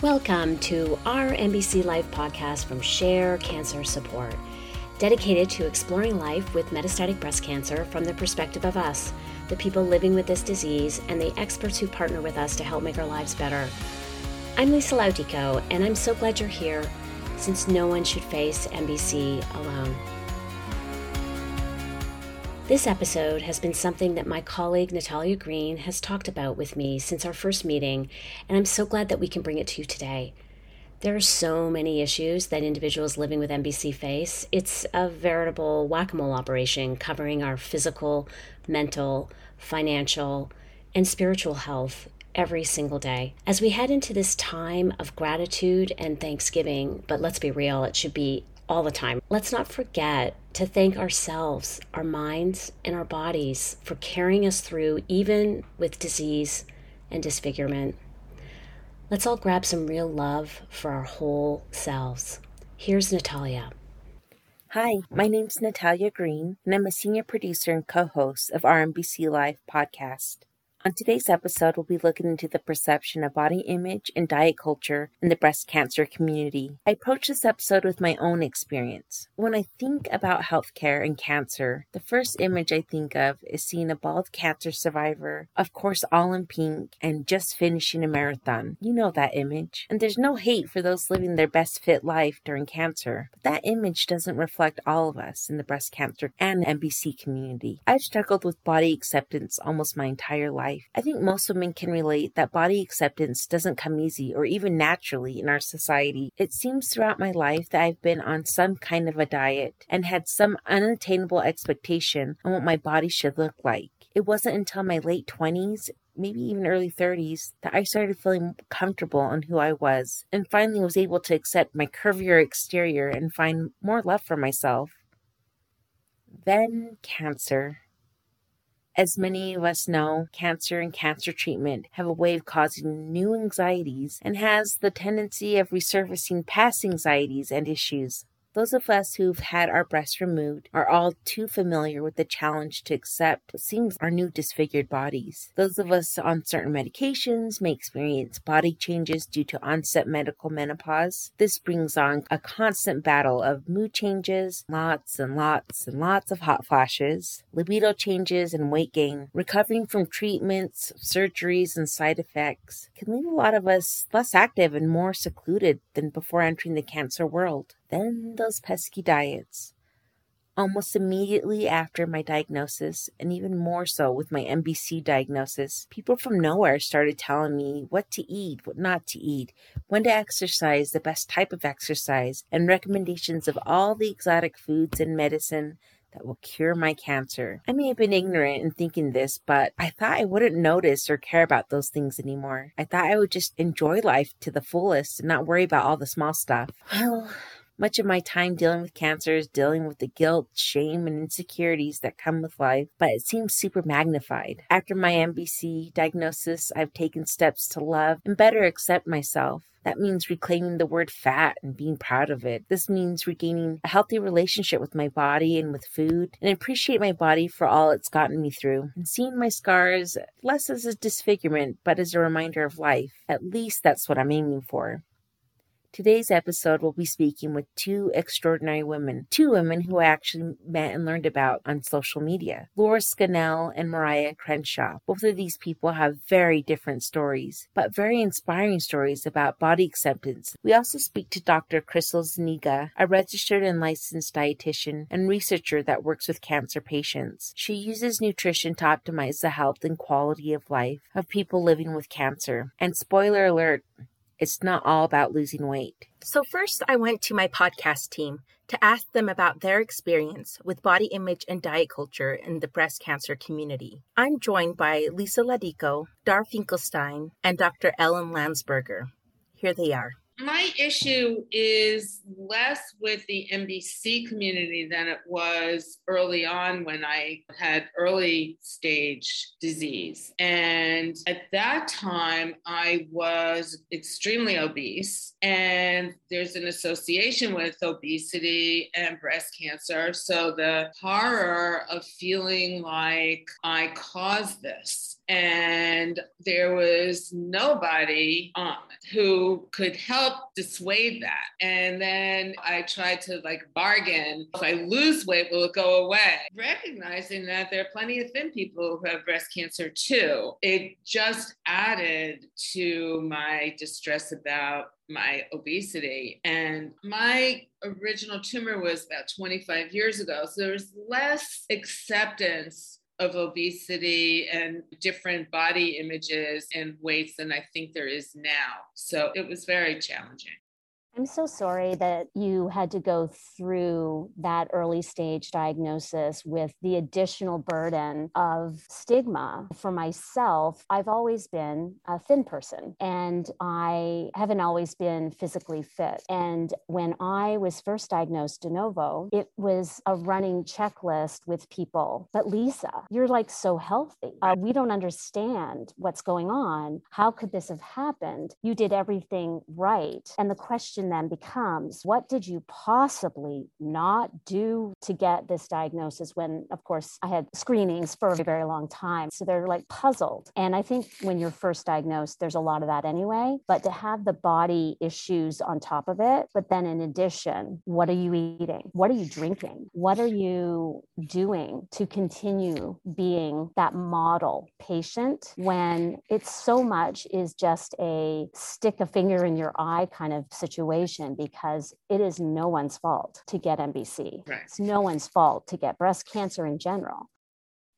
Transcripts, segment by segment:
Welcome to our MBC Life podcast from Share Cancer Support, dedicated to exploring life with metastatic breast cancer from the perspective of us, the people living with this disease, and the experts who partner with us to help make our lives better. I'm Lisa Laudico, and I'm so glad you're here since no one should face MBC alone. This episode has been something that my colleague Natalia Green has talked about with me since our first meeting, and I'm so glad that we can bring it to you today. There are so many issues that individuals living with MBC face. It's a veritable whack a mole operation covering our physical, mental, financial, and spiritual health every single day. As we head into this time of gratitude and thanksgiving, but let's be real, it should be all the time. Let's not forget to thank ourselves, our minds, and our bodies for carrying us through, even with disease and disfigurement. Let's all grab some real love for our whole selves. Here's Natalia. Hi, my name's Natalia Green, and I'm a senior producer and co host of our MBC Life podcast. On today's episode, we'll be looking into the perception of body image and diet culture in the breast cancer community. I approach this episode with my own experience. When I think about healthcare and cancer, the first image I think of is seeing a bald cancer survivor, of course, all in pink and just finishing a marathon. You know that image. And there's no hate for those living their best fit life during cancer, but that image doesn't reflect all of us in the breast cancer and MBC community. I've struggled with body acceptance almost my entire life life. I think most women can relate that body acceptance doesn't come easy or even naturally in our society. It seems throughout my life that I've been on some kind of a diet and had some unattainable expectation on what my body should look like. It wasn't until my late 20s maybe even early 30s, that I started feeling comfortable on who I was and finally was able to accept my curvier exterior and find more love for myself. Then cancer. As many of us know, cancer and cancer treatment have a way of causing new anxieties and has the tendency of resurfacing past anxieties and issues. Those of us who've had our breasts removed are all too familiar with the challenge to accept what seems our new disfigured bodies. Those of us on certain medications may experience body changes due to onset medical menopause. This brings on a constant battle of mood changes, lots and lots and lots of hot flashes, libido changes, and weight gain. Recovering from treatments, surgeries, and side effects can leave a lot of us less active and more secluded than before entering the cancer world. Then those pesky diets. Almost immediately after my diagnosis, and even more so with my MBC diagnosis, people from nowhere started telling me what to eat, what not to eat, when to exercise, the best type of exercise, and recommendations of all the exotic foods and medicine that will cure my cancer. I may have been ignorant in thinking this, but I thought I wouldn't notice or care about those things anymore. I thought I would just enjoy life to the fullest and not worry about all the small stuff. Well, much of my time dealing with cancer is dealing with the guilt, shame, and insecurities that come with life, but it seems super magnified. After my MBC diagnosis, I've taken steps to love and better accept myself. That means reclaiming the word fat and being proud of it. This means regaining a healthy relationship with my body and with food and appreciate my body for all it's gotten me through. And seeing my scars less as a disfigurement, but as a reminder of life. At least that's what I'm aiming for. Today's episode will be speaking with two extraordinary women, two women who I actually met and learned about on social media Laura Scannell and Mariah Crenshaw. Both of these people have very different stories, but very inspiring stories about body acceptance. We also speak to Dr. Crystal Zuniga, a registered and licensed dietitian and researcher that works with cancer patients. She uses nutrition to optimize the health and quality of life of people living with cancer. And spoiler alert, it's not all about losing weight. So, first, I went to my podcast team to ask them about their experience with body image and diet culture in the breast cancer community. I'm joined by Lisa Laudico, Dar Finkelstein, and Dr. Ellen Landsberger. Here they are my issue is less with the MBC community than it was early on when I had early stage disease. And at that time, I was extremely obese, and there's an association with obesity and breast cancer. So the horror of feeling like I caused this And there was nobody who could help dissuade that. And then I tried to like bargain if I lose weight, will it go away? Recognizing that there are plenty of thin people who have breast cancer too. It just added to my distress about my obesity. And my original tumor was about 25 years ago. So there was less acceptance of obesity and different body images and weights than I think there is now. So it was very challenging. I'm so sorry that you had to go through that early stage diagnosis with the additional burden of stigma. For myself, I've always been a thin person and I haven't always been physically fit. And when I was first diagnosed de novo, it was a running checklist with people. But Lisa, you're like so healthy. Uh, we don't understand what's going on. How could this have happened? You did everything right. And the question then becomes what did you possibly not do to get this diagnosis when, of course, I had screenings for a very long time. So they're like puzzled. And I think when you're first diagnosed, there's a lot of that anyway. But to have the body issues on top of it, but then in addition, what are you eating? What are you drinking? What are you doing to continue being that model patient when it's so much is just a stick a finger in your eye kind of situation? Situation because it is no one's fault to get MBC. Right. It's no one's fault to get breast cancer in general.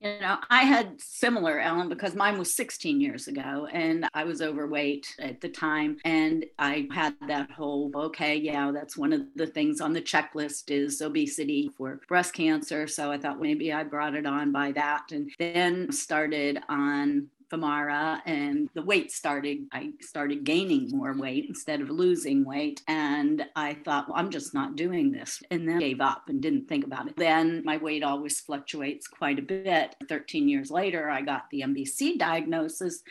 You know, I had similar, Ellen, because mine was 16 years ago and I was overweight at the time. And I had that whole, okay, yeah, that's one of the things on the checklist is obesity for breast cancer. So I thought maybe I brought it on by that. And then started on Femara and the weight started, I started gaining more weight instead of losing weight. And I thought, well, I'm just not doing this. And then gave up and didn't think about it. Then my weight always fluctuates quite a bit. 13 years later, I got the MBC diagnosis.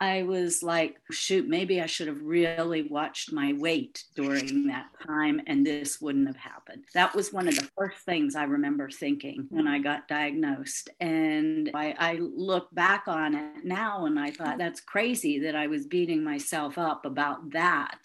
I was like, shoot, maybe I should have really watched my weight during that time and this wouldn't have happened. That was one of the first things I remember thinking when I got diagnosed. And I, I look back on it now and I thought, that's crazy that I was beating myself up about that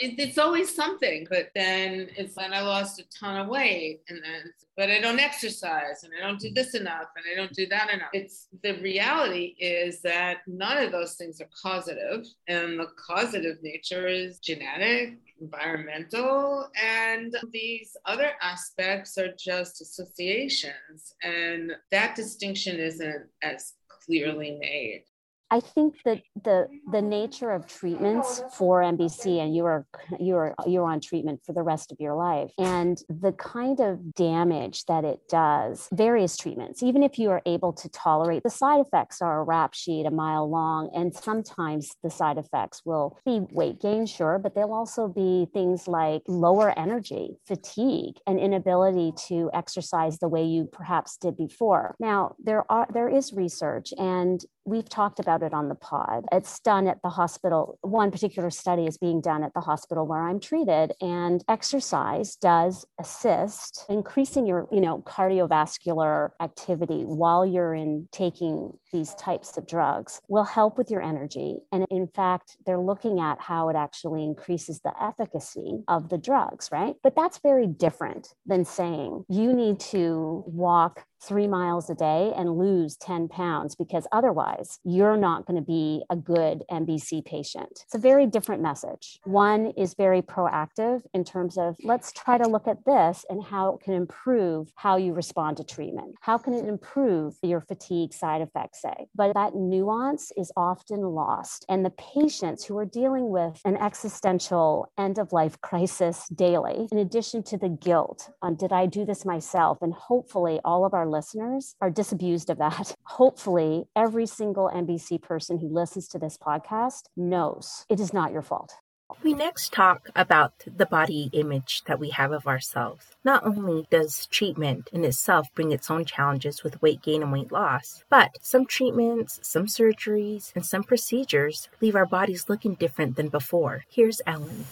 it's always something but then it's when i lost a ton of weight and then but i don't exercise and i don't do this enough and i don't do that enough. It's the reality is that none of those things are causative and the causative nature is genetic environmental and these other aspects are just associations and that distinction isn't as clearly made I think that the the nature of treatments for MBC, and you are you are you're on treatment for the rest of your life, and the kind of damage that it does, various treatments, even if you are able to tolerate, the side effects are a rap sheet a mile long, and sometimes the side effects will be weight gain, sure, but they'll also be things like lower energy, fatigue, and inability to exercise the way you perhaps did before. Now there are there is research, and we've talked about it on the pod. It's done at the hospital. One particular study is being done at the hospital where I'm treated, and exercise does assist increasing your, you know, cardiovascular activity while you're in taking these types of drugs will help with your energy. And in fact, they're looking at how it actually increases the efficacy of the drugs, right? But that's very different than saying you need to walk three miles a day and lose 10 pounds because otherwise you're not going to be a good MBC patient. It's a very different message. One is very proactive in terms of let's try to look at this and how it can improve how you respond to treatment. How can it improve your fatigue side effects, say? But that nuance is often lost. And the patients who are dealing with an existential end of life crisis daily, in addition to the guilt on did I do this myself? And hopefully all of our listeners are disabused of that. Hopefully, every single MBC person who listens to this podcast knows it is not your fault. We next talk about the body image that we have of ourselves. Not only does treatment in itself bring its own challenges with weight gain and weight loss, but some treatments, some surgeries, and some procedures leave our bodies looking different than before. Here's Ellen.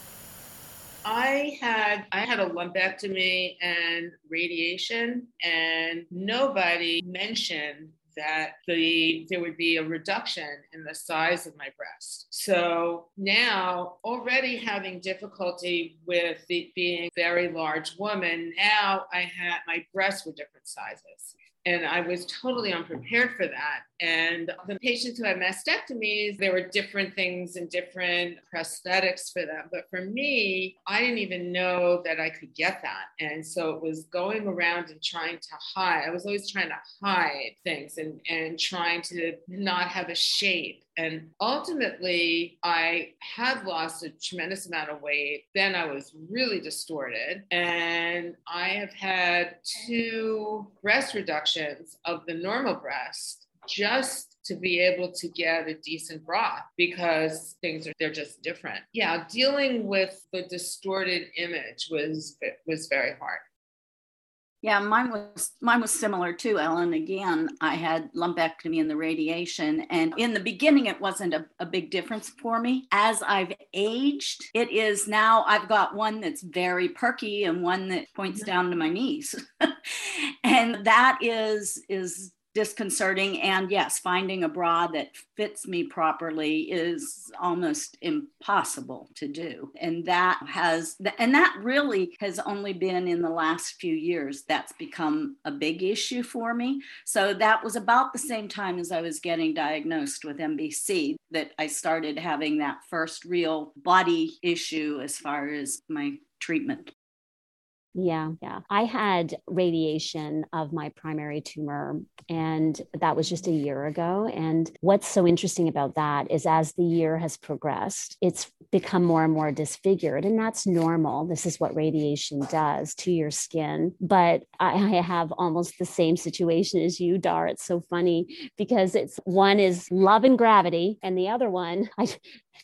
I had I had a lumpectomy and radiation, and nobody mentioned that the there would be a reduction in the size of my breast. So now already having difficulty with the, being a very large woman, now I had my breasts were different sizes. And I was totally unprepared for that. And the patients who had mastectomies, there were different things and different prosthetics for them. But for me, I didn't even know that I could get that. And so it was going around and trying to hide. I was always trying to hide things and, and trying to not have a shape and ultimately, I had lost a tremendous amount of weight. Then I was really distorted. And I have had two breast reductions of the normal breast just to be able to get a decent bra because things are they're just different. Yeah, dealing with the distorted image was was very hard. Yeah, mine was mine was similar too, Ellen. Again, I had lumpectomy and the radiation, and in the beginning, it wasn't a, a big difference for me. As I've aged, it is now. I've got one that's very perky and one that points down to my knees, and that is is disconcerting. And yes, finding a bra that fits me properly is almost impossible to do. And that has, and that really has only been in the last few years that's become a big issue for me. So that was about the same time as I was getting diagnosed with MBC that I started having that first real body issue as far as my treatment. Yeah, yeah. I had radiation of my primary tumor, and that was just a year ago. And what's so interesting about that is as the year has progressed, it's become more and more disfigured, and that's normal. This is what radiation does to your skin. But I, I have almost the same situation as you, Dar. It's so funny because it's one is love and gravity, and the other one, I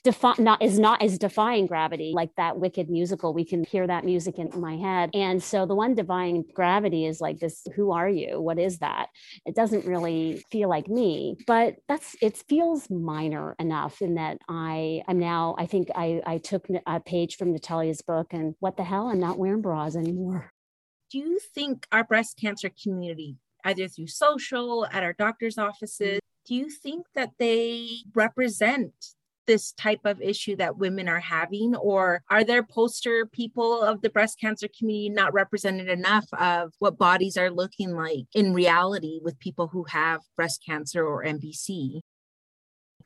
defi- not is not as defying gravity like that wicked musical. We can hear that music in my head. And so the one defying gravity is like this who are you? What is that? It doesn't really feel like me but that's it feels minor enough in that i i'm now i think i i took a page from natalia's book and what the hell? I'm not wearing bras anymore. Do you think our breast cancer community either through social at our doctor's offices mm-hmm. do you think that they represent this type of issue that women are having? Or are there poster people of the breast cancer community not represented enough of what bodies are looking like in reality with people who have breast cancer or MBC?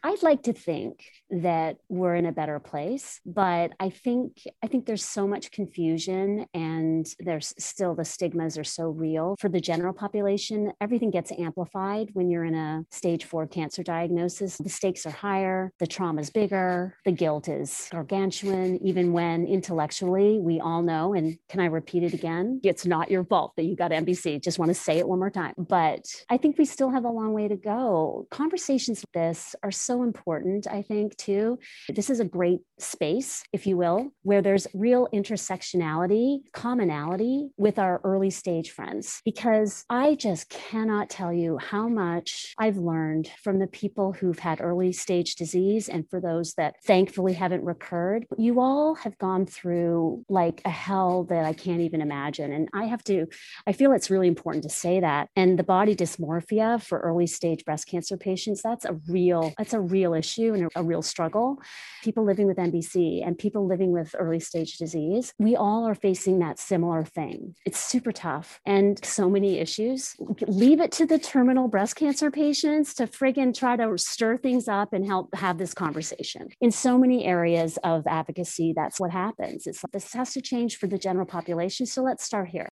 I'd like to think that we're in a better place, but I think I think there's so much confusion and there's still the stigmas are so real for the general population. Everything gets amplified when you're in a stage 4 cancer diagnosis. The stakes are higher, the trauma is bigger, the guilt is gargantuan even when intellectually we all know and can I repeat it again? It's not your fault that you got MBC. Just want to say it one more time. But I think we still have a long way to go. Conversations like this are so important, I think, too. This is a great space, if you will, where there's real intersectionality, commonality with our early stage friends, because I just cannot tell you how much I've learned from the people who've had early stage disease and for those that thankfully haven't recurred. You all have gone through like a hell that I can't even imagine. And I have to, I feel it's really important to say that. And the body dysmorphia for early stage breast cancer patients, that's a real, that's a a real issue and a, real struggle. People living with MBC and people living with early stage disease, we all are facing that similar thing. It's super tough and so many issues. Leave it to the terminal breast cancer patients to friggin' try to stir things up and help have this conversation. In so many areas of advocacy, that's what happens. It's this has to change for the general population. So let's start here.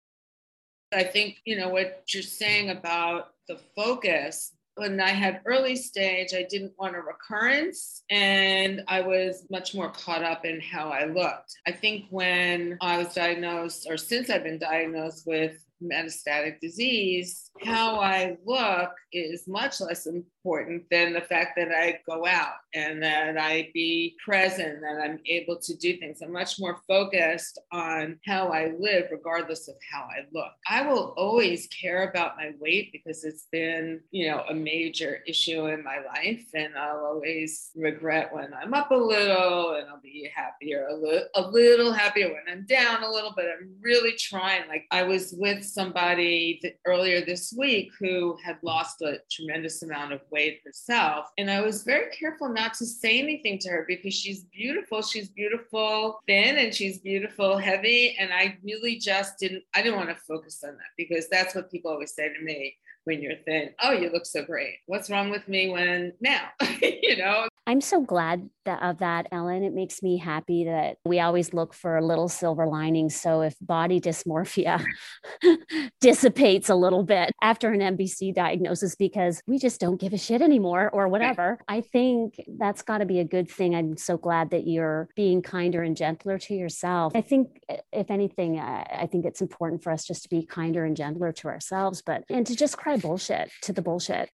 I think, you know, what you're saying about the focus when I had early stage, I didn't want a recurrence and I was much more caught up in how I looked. I think when I was diagnosed, or since I've been diagnosed with metastatic disease, how I look is much less important than the fact that I go out and that I be present, that I'm able to do things. I'm much more focused on how I live, regardless of how I look. I will always care about my weight because it's been, you know, a major issue in my life. And I'll always regret when I'm up a little and I'll be happier, a little, a little happier when I'm down a little bit. I'm really trying. Like I was with somebody earlier this week who had lost a tremendous amount of weight herself. And I was very careful not to say anything to her because she's beautiful. She's beautiful, thin, and she's beautiful, heavy. And I really just didn't, I didn't want to focus on that because that's what people always say to me when you're thin. Oh, you look so great. What's wrong with me when now? you know? I'm so glad that, of that, Ellen. It makes me happy that we always look for a little silver lining. So if body dysmorphia dissipates a little bit after an MBC diagnosis because we just don't give a shit anymore or whatever, I think that's got to be a good thing. I'm so glad that you're being kinder and gentler to yourself. I think, if anything, I think it's important for us just to be kinder and gentler to ourselves, but and to just cry bullshit to the bullshit.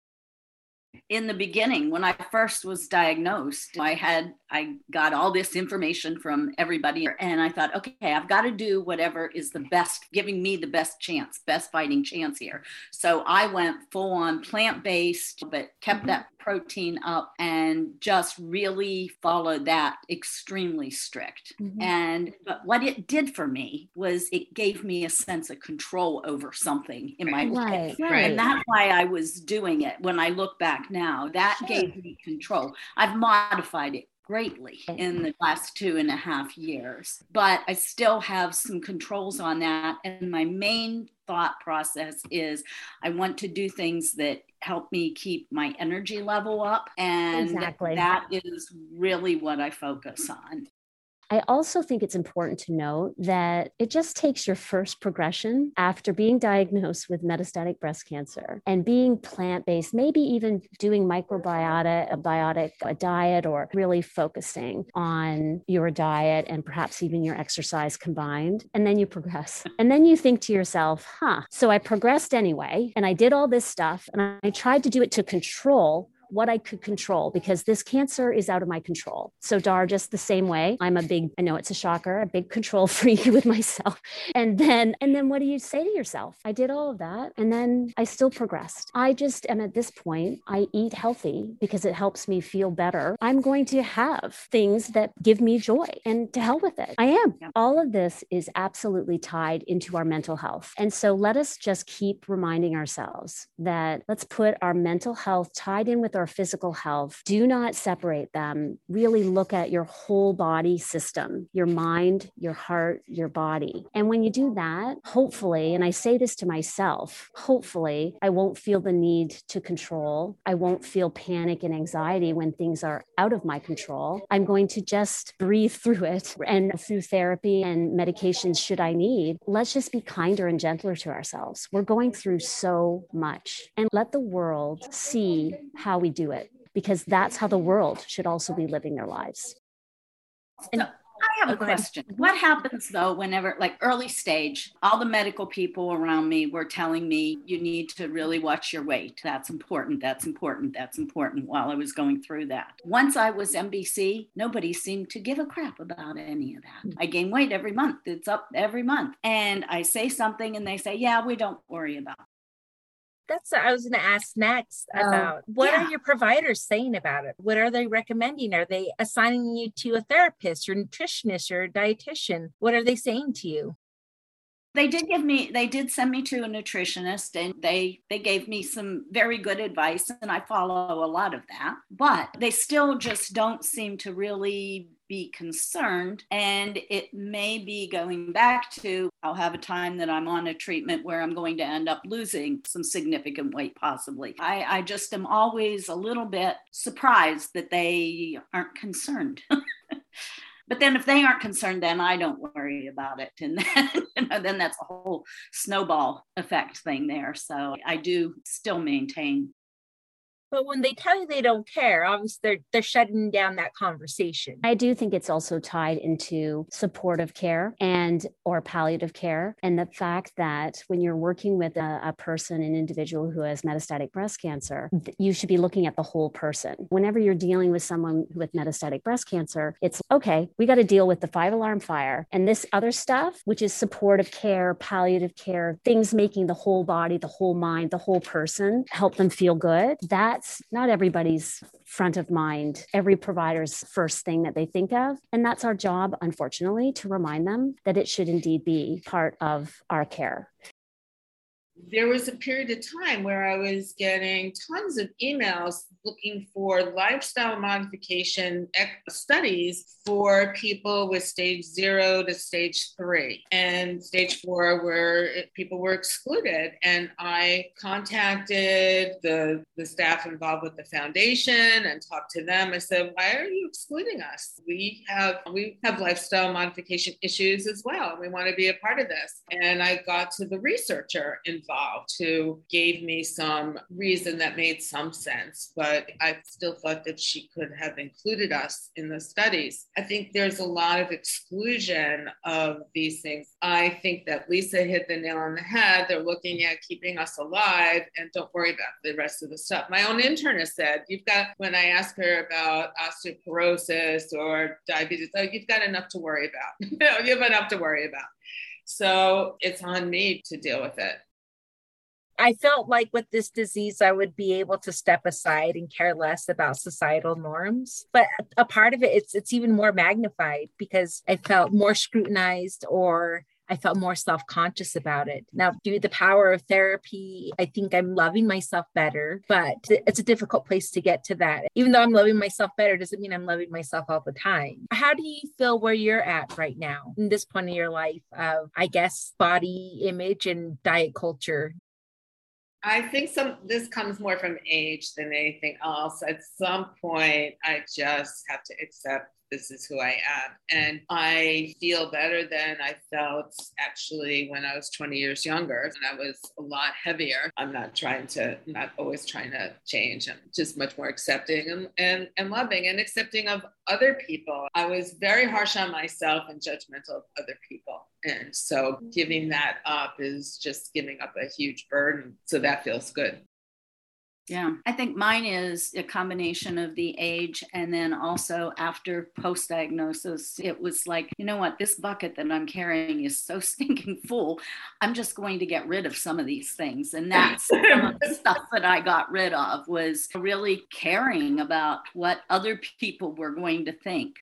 In the beginning when i first was diagnosed i had i got all this information from everybody and i thought okay i've got to do whatever is the best giving me the best chance best fighting chance here so i went full on plant based but kept that protein up and just really followed that extremely strict. Mm-hmm. And but what it did for me was it gave me a sense of control over something in my right, life. Right. And that's why I was doing it when I look back now. That sure. gave me control. I've modified it greatly oh. in the last two and a half years. But I still have some controls on that. And my main thought process is I want to do things that help me keep my energy level up. And exactly. that is really what I focus on. I also think it's important to note that it just takes your first progression after being diagnosed with metastatic breast cancer and being plant based, maybe even doing microbiota, a biotic a diet, or really focusing on your diet and perhaps even your exercise combined. And then you progress. And then you think to yourself, huh, so I progressed anyway, and I did all this stuff, and I tried to do it to control what I could control because this cancer is out of my control. So, Dar, just the same way, I'm a big, I know it's a shocker, a big control freak with myself. And then, and then what do you say to yourself? I did all of that and then I still progressed. I just am at this point, I eat healthy because it helps me feel better. I'm going to have things that give me joy and to hell with it. I am. Yeah. All of this is absolutely tied into our mental health. And so let us just keep reminding ourselves that let's put our mental health tied in with our physical health, do not separate them. Really look at your whole body system, your mind, your heart, your body. And when you do that, hopefully, and I say this to myself, hopefully, I won't feel the need to control. I won't feel panic and anxiety when things are out of my control. I'm going to just breathe through it and through therapy and medications, should I need. Let's just be kinder and gentler to ourselves. We're going through so much and let the world see how we do it because that's how the world should also be living their lives. And I have a oh, question. What happens though, whenever, like early stage, all the medical people around me were telling me you need to really watch your weight. That's important. That's important. That's important while I was going through that. Once I was MBC, nobody seemed to give a crap about any of that. Mm. I gain weight every month. It's up every month. And I say something and they say, yeah, we don't worry about that's what I was going to ask next oh, about. What yeah. are your providers saying about it? What are they recommending? Are they assigning you to a therapist your nutritionist or a dietitian? What are they saying to you? they did give me they did send me to a nutritionist and they they gave me some very good advice and i follow a lot of that but they still just don't seem to really be concerned and it may be going back to i'll have a time that i'm on a treatment where i'm going to end up losing some significant weight possibly i, I just am always a little bit surprised that they aren't concerned But then if they aren't concerned, then I don't worry about it. And then, you know, then that's a whole snowball effect thing there. So I do still maintain but when they tell you they don't care, obviously they're they're shutting down that conversation. I do think it's also tied into supportive care and or palliative care. And the fact that when you're working with a, a person, an individual who has metastatic breast cancer, you should be looking at the whole person. Whenever you're dealing with someone with metastatic breast cancer, it's okay, we got to deal with the five alarm fire and this other stuff, which is supportive care, palliative care, things making the whole body, the whole mind, the whole person help them feel good. That that's not everybody's front of mind, every provider's first thing that they think of. And that's our job, unfortunately, to remind them that it should indeed be part of our care there was a period of time where I was getting tons of emails looking for lifestyle modification studies for people with stage zero to stage three and stage four where people were excluded. And I contacted the, the staff involved with the foundation and talked to them. I said, why are you excluding us? We have we have lifestyle modification issues as well. We want to be a part of this. And I got to the researcher involved involved who gave me some reason that made some sense, but I still thought that she could have included us in the studies. I think there's a lot of exclusion of these things. I think that Lisa hit the nail on the head. They're looking at keeping us alive and don't worry about the rest of the stuff. My own internist said, You've got, when I ask her about osteoporosis or diabetes, oh, you've got enough to worry about. you have enough to worry about. So it's on me to deal with it. I felt like with this disease, I would be able to step aside and care less about societal norms. But a part of it, it's it's even more magnified because I felt more scrutinized or I felt more self conscious about it. Now, due to the power of therapy, I think I'm loving myself better, but it's a difficult place to get to that. Even though I'm loving myself better, doesn't mean I'm loving myself all the time. How do you feel where you're at right now in this point in your life of, I guess, body image and diet culture? I think some this comes more from age than anything else. At some point, I just have to accept this is who I am. And I feel better than I felt actually when I was 20 years younger and I was a lot heavier. I'm not trying to, not always trying to change. I'm just much more accepting and, and, and loving and accepting of other people. I was very harsh on myself and judgmental of other people. And so giving that up is just giving up a huge burden. So that feels good. Yeah, I think mine is a combination of the age and then also after post diagnosis, it was like, you know what, this bucket that I'm carrying is so stinking full. I'm just going to get rid of some of these things. And that's some of the stuff that I got rid of was really caring about what other people were going to think.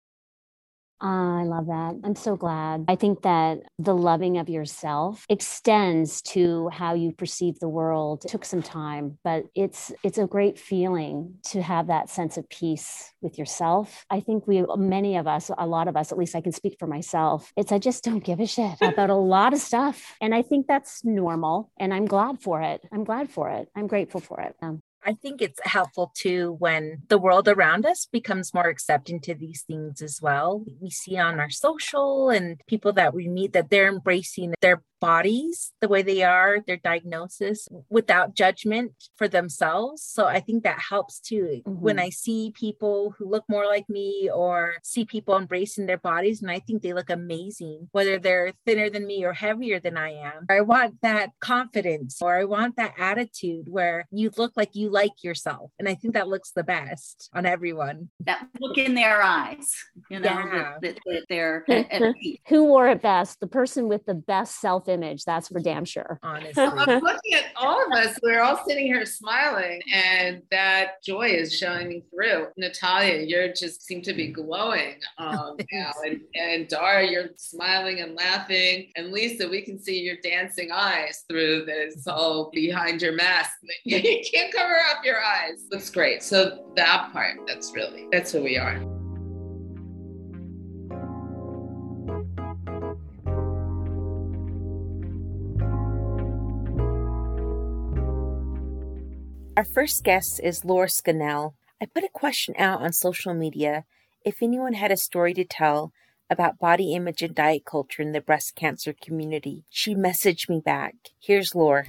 I love that. I'm so glad. I think that the loving of yourself extends to how you perceive the world. It took some time, but it's it's a great feeling to have that sense of peace with yourself. I think we many of us, a lot of us, at least I can speak for myself. It's I just don't give a shit about a lot of stuff. And I think that's normal and I'm glad for it. I'm glad for it. I'm grateful for it. Um, I think it's helpful too when the world around us becomes more accepting to these things as well. We see on our social and people that we meet that they're embracing their bodies the way they are, their diagnosis without judgment for themselves. So I think that helps too. Mm-hmm. When I see people who look more like me or see people embracing their bodies and I think they look amazing, whether they're thinner than me or heavier than I am, I want that confidence or I want that attitude where you look like you like yourself. And I think that looks the best on everyone. That look in their eyes, you know, yeah. that, that, that they're who wore it best, the person with the best self image. That's for damn sure. Honestly. I'm looking at all of us. We're all sitting here smiling, and that joy is shining through. Natalia, you just seem to be glowing um, now. And, and Dara, you're smiling and laughing. And Lisa, we can see your dancing eyes through this all behind your mask. you can't cover up your eyes. Looks great. So that part, that's really, that's who we are. Our first guest is Laura Scannell. I put a question out on social media if anyone had a story to tell about body image and diet culture in the breast cancer community. She messaged me back. Here's Laura.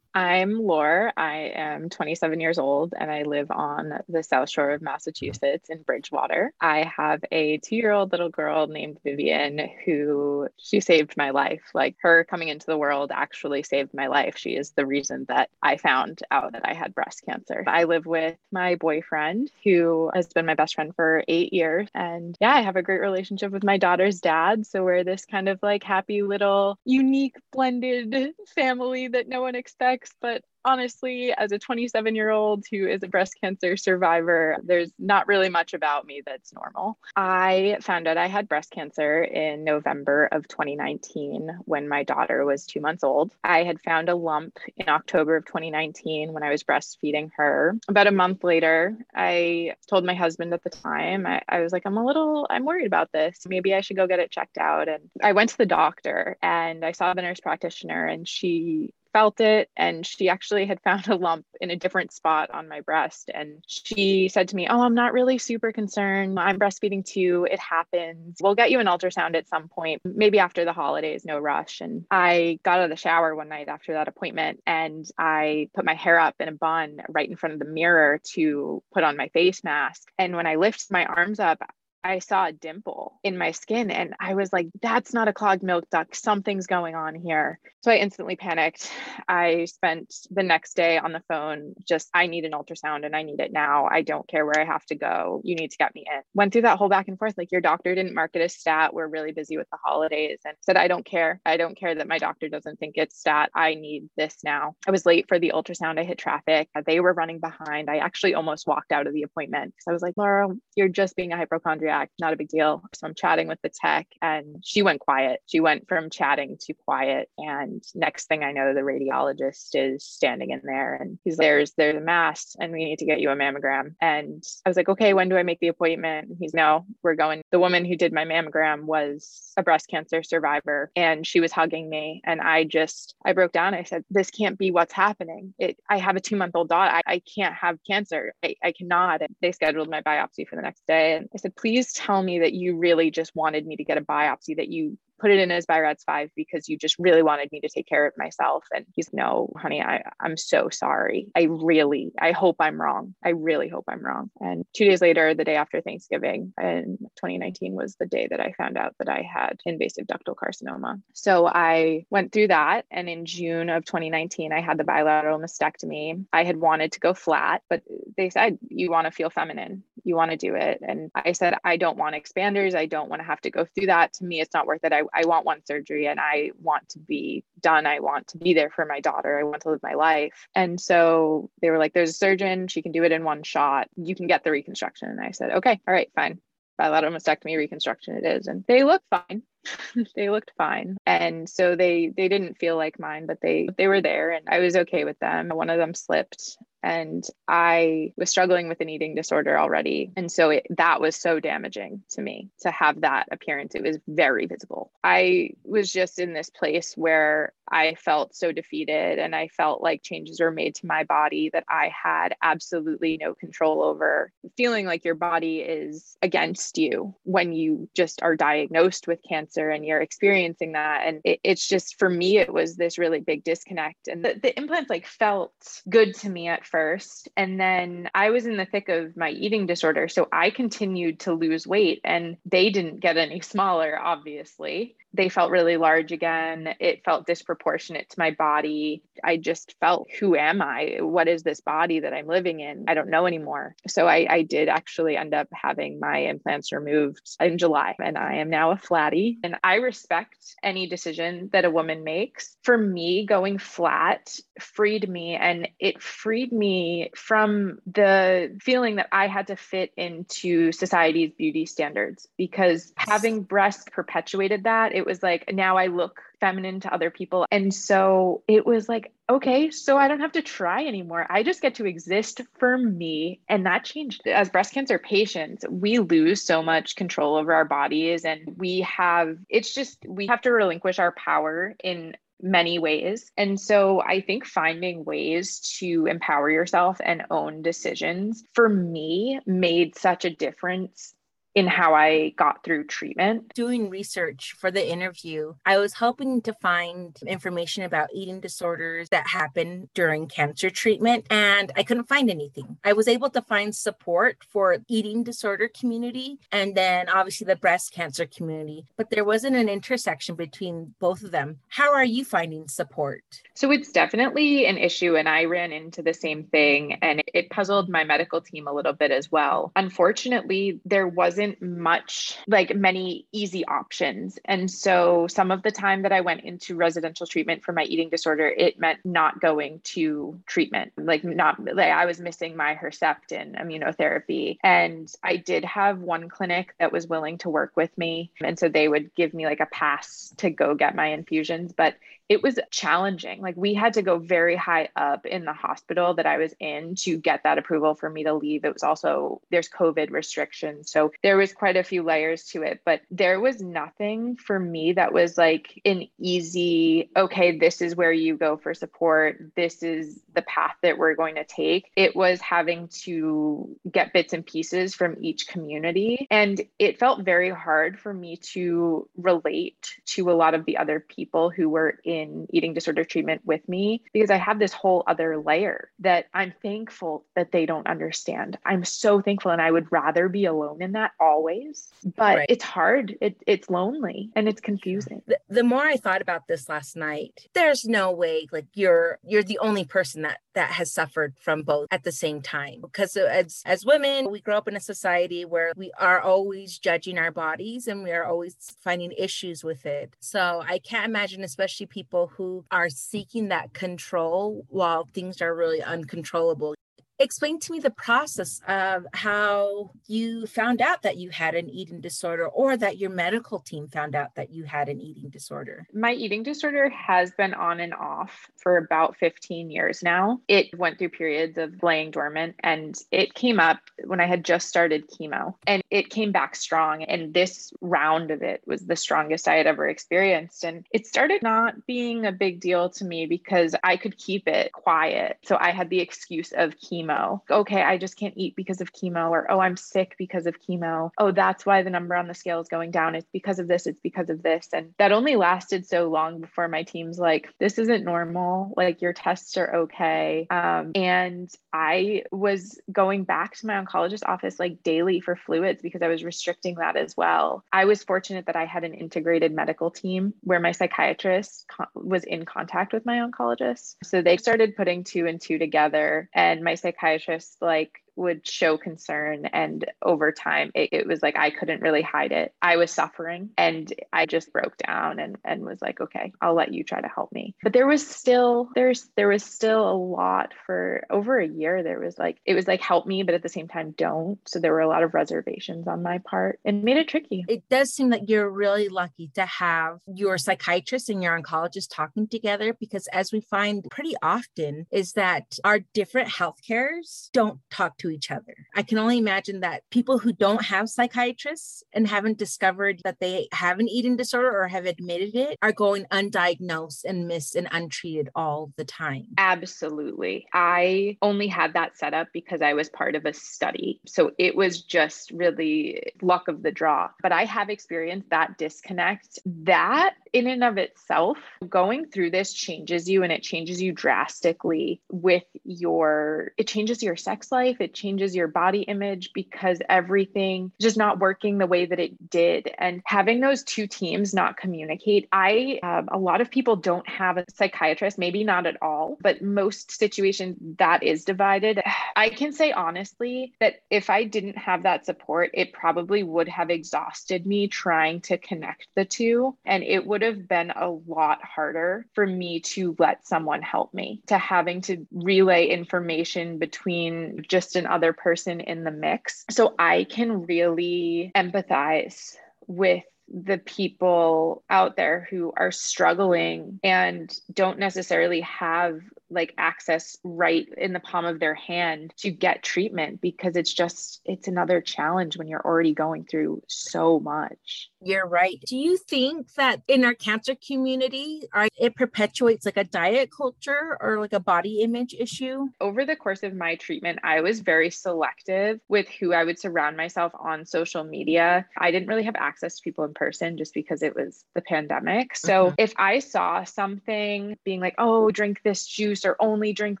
I'm Laura. I am 27 years old and I live on the South Shore of Massachusetts in Bridgewater. I have a two year old little girl named Vivian who she saved my life. Like her coming into the world actually saved my life. She is the reason that I found out that I had breast cancer. I live with my boyfriend who has been my best friend for eight years. And yeah, I have a great relationship with my daughter's dad. So we're this kind of like happy little unique blended family that no one expects but honestly, as a 27 year old who is a breast cancer survivor, there's not really much about me that's normal. I found out I had breast cancer in November of 2019 when my daughter was two months old. I had found a lump in October of 2019 when I was breastfeeding her. About a month later, I told my husband at the time, I, I was like, I'm a little, I'm worried about this. Maybe I should go get it checked out. And I went to the doctor and I saw the nurse practitioner, and she felt it and she actually had found a lump in a different spot on my breast and she said to me oh i'm not really super concerned. I'm breastfeeding too. It happens. We'll get you an ultrasound at some point. Maybe after the holidays no rush. And i got out of the shower one night after that appointment and i put my hair up in a bun right in front of the mirror to put on my face mask. And when i lift my arms up I saw a dimple in my skin and I was like, that's not a clogged milk duct. Something's going on here. So I instantly panicked. I spent the next day on the phone, just, I need an ultrasound and I need it now. I don't care where I have to go. You need to get me in. Went through that whole back and forth. Like, your doctor didn't mark it as stat. We're really busy with the holidays and said, I don't care. I don't care that my doctor doesn't think it's stat. I need this now. I was late for the ultrasound. I hit traffic. They were running behind. I actually almost walked out of the appointment because I was like, Laura, you're just being a hypochondriac not a big deal. So I'm chatting with the tech and she went quiet. She went from chatting to quiet. And next thing I know, the radiologist is standing in there and he's like, there's, there's a mass and we need to get you a mammogram. And I was like, okay, when do I make the appointment? And he's no, we're going. The woman who did my mammogram was a breast cancer survivor and she was hugging me. And I just, I broke down. I said, this can't be what's happening. It, I have a two month old daughter. I, I can't have cancer. I, I cannot. And they scheduled my biopsy for the next day. And I said, please tell me that you really just wanted me to get a biopsy, that you put it in as BI-RADS 5 because you just really wanted me to take care of myself. And he's, no, honey, I, I'm so sorry. I really, I hope I'm wrong. I really hope I'm wrong. And two days later, the day after Thanksgiving in 2019 was the day that I found out that I had invasive ductal carcinoma. So I went through that. And in June of 2019, I had the bilateral mastectomy. I had wanted to go flat, but they said, you want to feel feminine. You want to do it. And I said, I don't want expanders. I don't want to have to go through that. To me, it's not worth it. I I want one surgery and I want to be done. I want to be there for my daughter. I want to live my life. And so they were like, there's a surgeon. She can do it in one shot. You can get the reconstruction. And I said, okay, all right, fine. Bilateral mastectomy reconstruction it is. And they look fine. they looked fine and so they they didn't feel like mine but they they were there and i was okay with them one of them slipped and I was struggling with an eating disorder already. And so it, that was so damaging to me to have that appearance. It was very visible. I was just in this place where I felt so defeated and I felt like changes were made to my body that I had absolutely no control over. Feeling like your body is against you when you just are diagnosed with cancer and you're experiencing that. And it, it's just for me, it was this really big disconnect. And the, the implants like felt good to me at first. And then I was in the thick of my eating disorder. So I continued to lose weight and they didn't get any smaller, obviously they felt really large again. It felt disproportionate to my body. I just felt, who am I? What is this body that I'm living in? I don't know anymore. So I, I did actually end up having my implants removed in July, and I am now a flatty. And I respect any decision that a woman makes. For me, going flat freed me, and it freed me from the feeling that I had to fit into society's beauty standards because having breasts perpetuated that. It it was like now I look feminine to other people. And so it was like, okay, so I don't have to try anymore. I just get to exist for me. And that changed. As breast cancer patients, we lose so much control over our bodies. And we have, it's just, we have to relinquish our power in many ways. And so I think finding ways to empower yourself and own decisions for me made such a difference in how I got through treatment. Doing research for the interview, I was hoping to find information about eating disorders that happen during cancer treatment, and I couldn't find anything. I was able to find support for eating disorder community and then obviously the breast cancer community, but there wasn't an intersection between both of them. How are you finding support? So it's definitely an issue, and I ran into the same thing, and it puzzled my medical team a little bit as well. Unfortunately, there wasn't wasn't much like many easy options. And so some of the time that I went into residential treatment for my eating disorder, it meant not going to treatment, like not like I was missing my Herceptin immunotherapy. And I did have one clinic that was willing to work with me. And so they would give me like a pass to go get my infusions. But it was challenging. Like we had to go very high up in the hospital that I was in to get that approval for me to leave. It was also there's COVID restrictions. So there was quite a few layers to it, but there was nothing for me that was like an easy, okay, this is where you go for support. This is the path that we're going to take. It was having to get bits and pieces from each community. And it felt very hard for me to relate to a lot of the other people who were in in eating disorder treatment with me because I have this whole other layer that I'm thankful that they don't understand. I'm so thankful and I would rather be alone in that always. But right. it's hard. It, it's lonely and it's confusing. The, the more I thought about this last night, there's no way like you're you're the only person that that has suffered from both at the same time because uh, as as women we grow up in a society where we are always judging our bodies and we are always finding issues with it so i can't imagine especially people people who are seeking that control while things are really uncontrollable explain to me the process of how you found out that you had an eating disorder or that your medical team found out that you had an eating disorder. My eating disorder has been on and off for about 15 years now. It went through periods of laying dormant and it came up when I had just started chemo and it came back strong. And this round of it was the strongest I had ever experienced. And it started not being a big deal to me because I could keep it quiet. So I had the excuse of chemo chemo. Okay, I just can't eat because of chemo, or oh, I'm sick because of chemo. Oh, that's why the number on the scale is going down. It's because of this, it's because of this. And that only lasted so long before my team's like, this isn't normal. Like, your tests are okay. Um, and I was going back to my oncologist office like daily for fluids because I was restricting that as well. I was fortunate that I had an integrated medical team where my psychiatrist was in contact with my oncologist. So they started putting two and two together, and my psychiatrist psychiatrists like would show concern and over time it, it, was like i couldn't really hide it. I was suffering and i just broke down and and was like okay i'll let you try to help me. But there was still there's there was still a lot for over a year there was like it was like help me but at the same time don't. So there were a lot of reservations on my part and made it tricky. It does seem like you're really lucky to have your psychiatrist and your oncologist talking together because as we find pretty often is that our different health cares don't talk to to each other. I can only imagine that people who don't have psychiatrists and haven't discovered that they have an eating disorder or have admitted it are going undiagnosed and missed and untreated all the time. Absolutely. I only had that set up because I was part of a study. So it was just really luck of the draw. But I have experienced that disconnect. That in and of itself, going through this changes you and it changes you drastically with your, it changes your sex life. It changes your body image because everything just not working the way that it did. And having those two teams not communicate, I, um, a lot of people don't have a psychiatrist, maybe not at all, but most situations that is divided. I can say honestly that if I didn't have that support, it probably would have exhausted me trying to connect the two. And it would have been a lot harder for me to let someone help me, to having to relay information between just an other person in the mix. So I can really empathize with the people out there who are struggling and don't necessarily have like access right in the palm of their hand to get treatment because it's just it's another challenge when you're already going through so much you're right do you think that in our cancer community it perpetuates like a diet culture or like a body image issue over the course of my treatment i was very selective with who i would surround myself on social media i didn't really have access to people in person just because it was the pandemic so mm-hmm. if i saw something being like oh drink this juice or only drink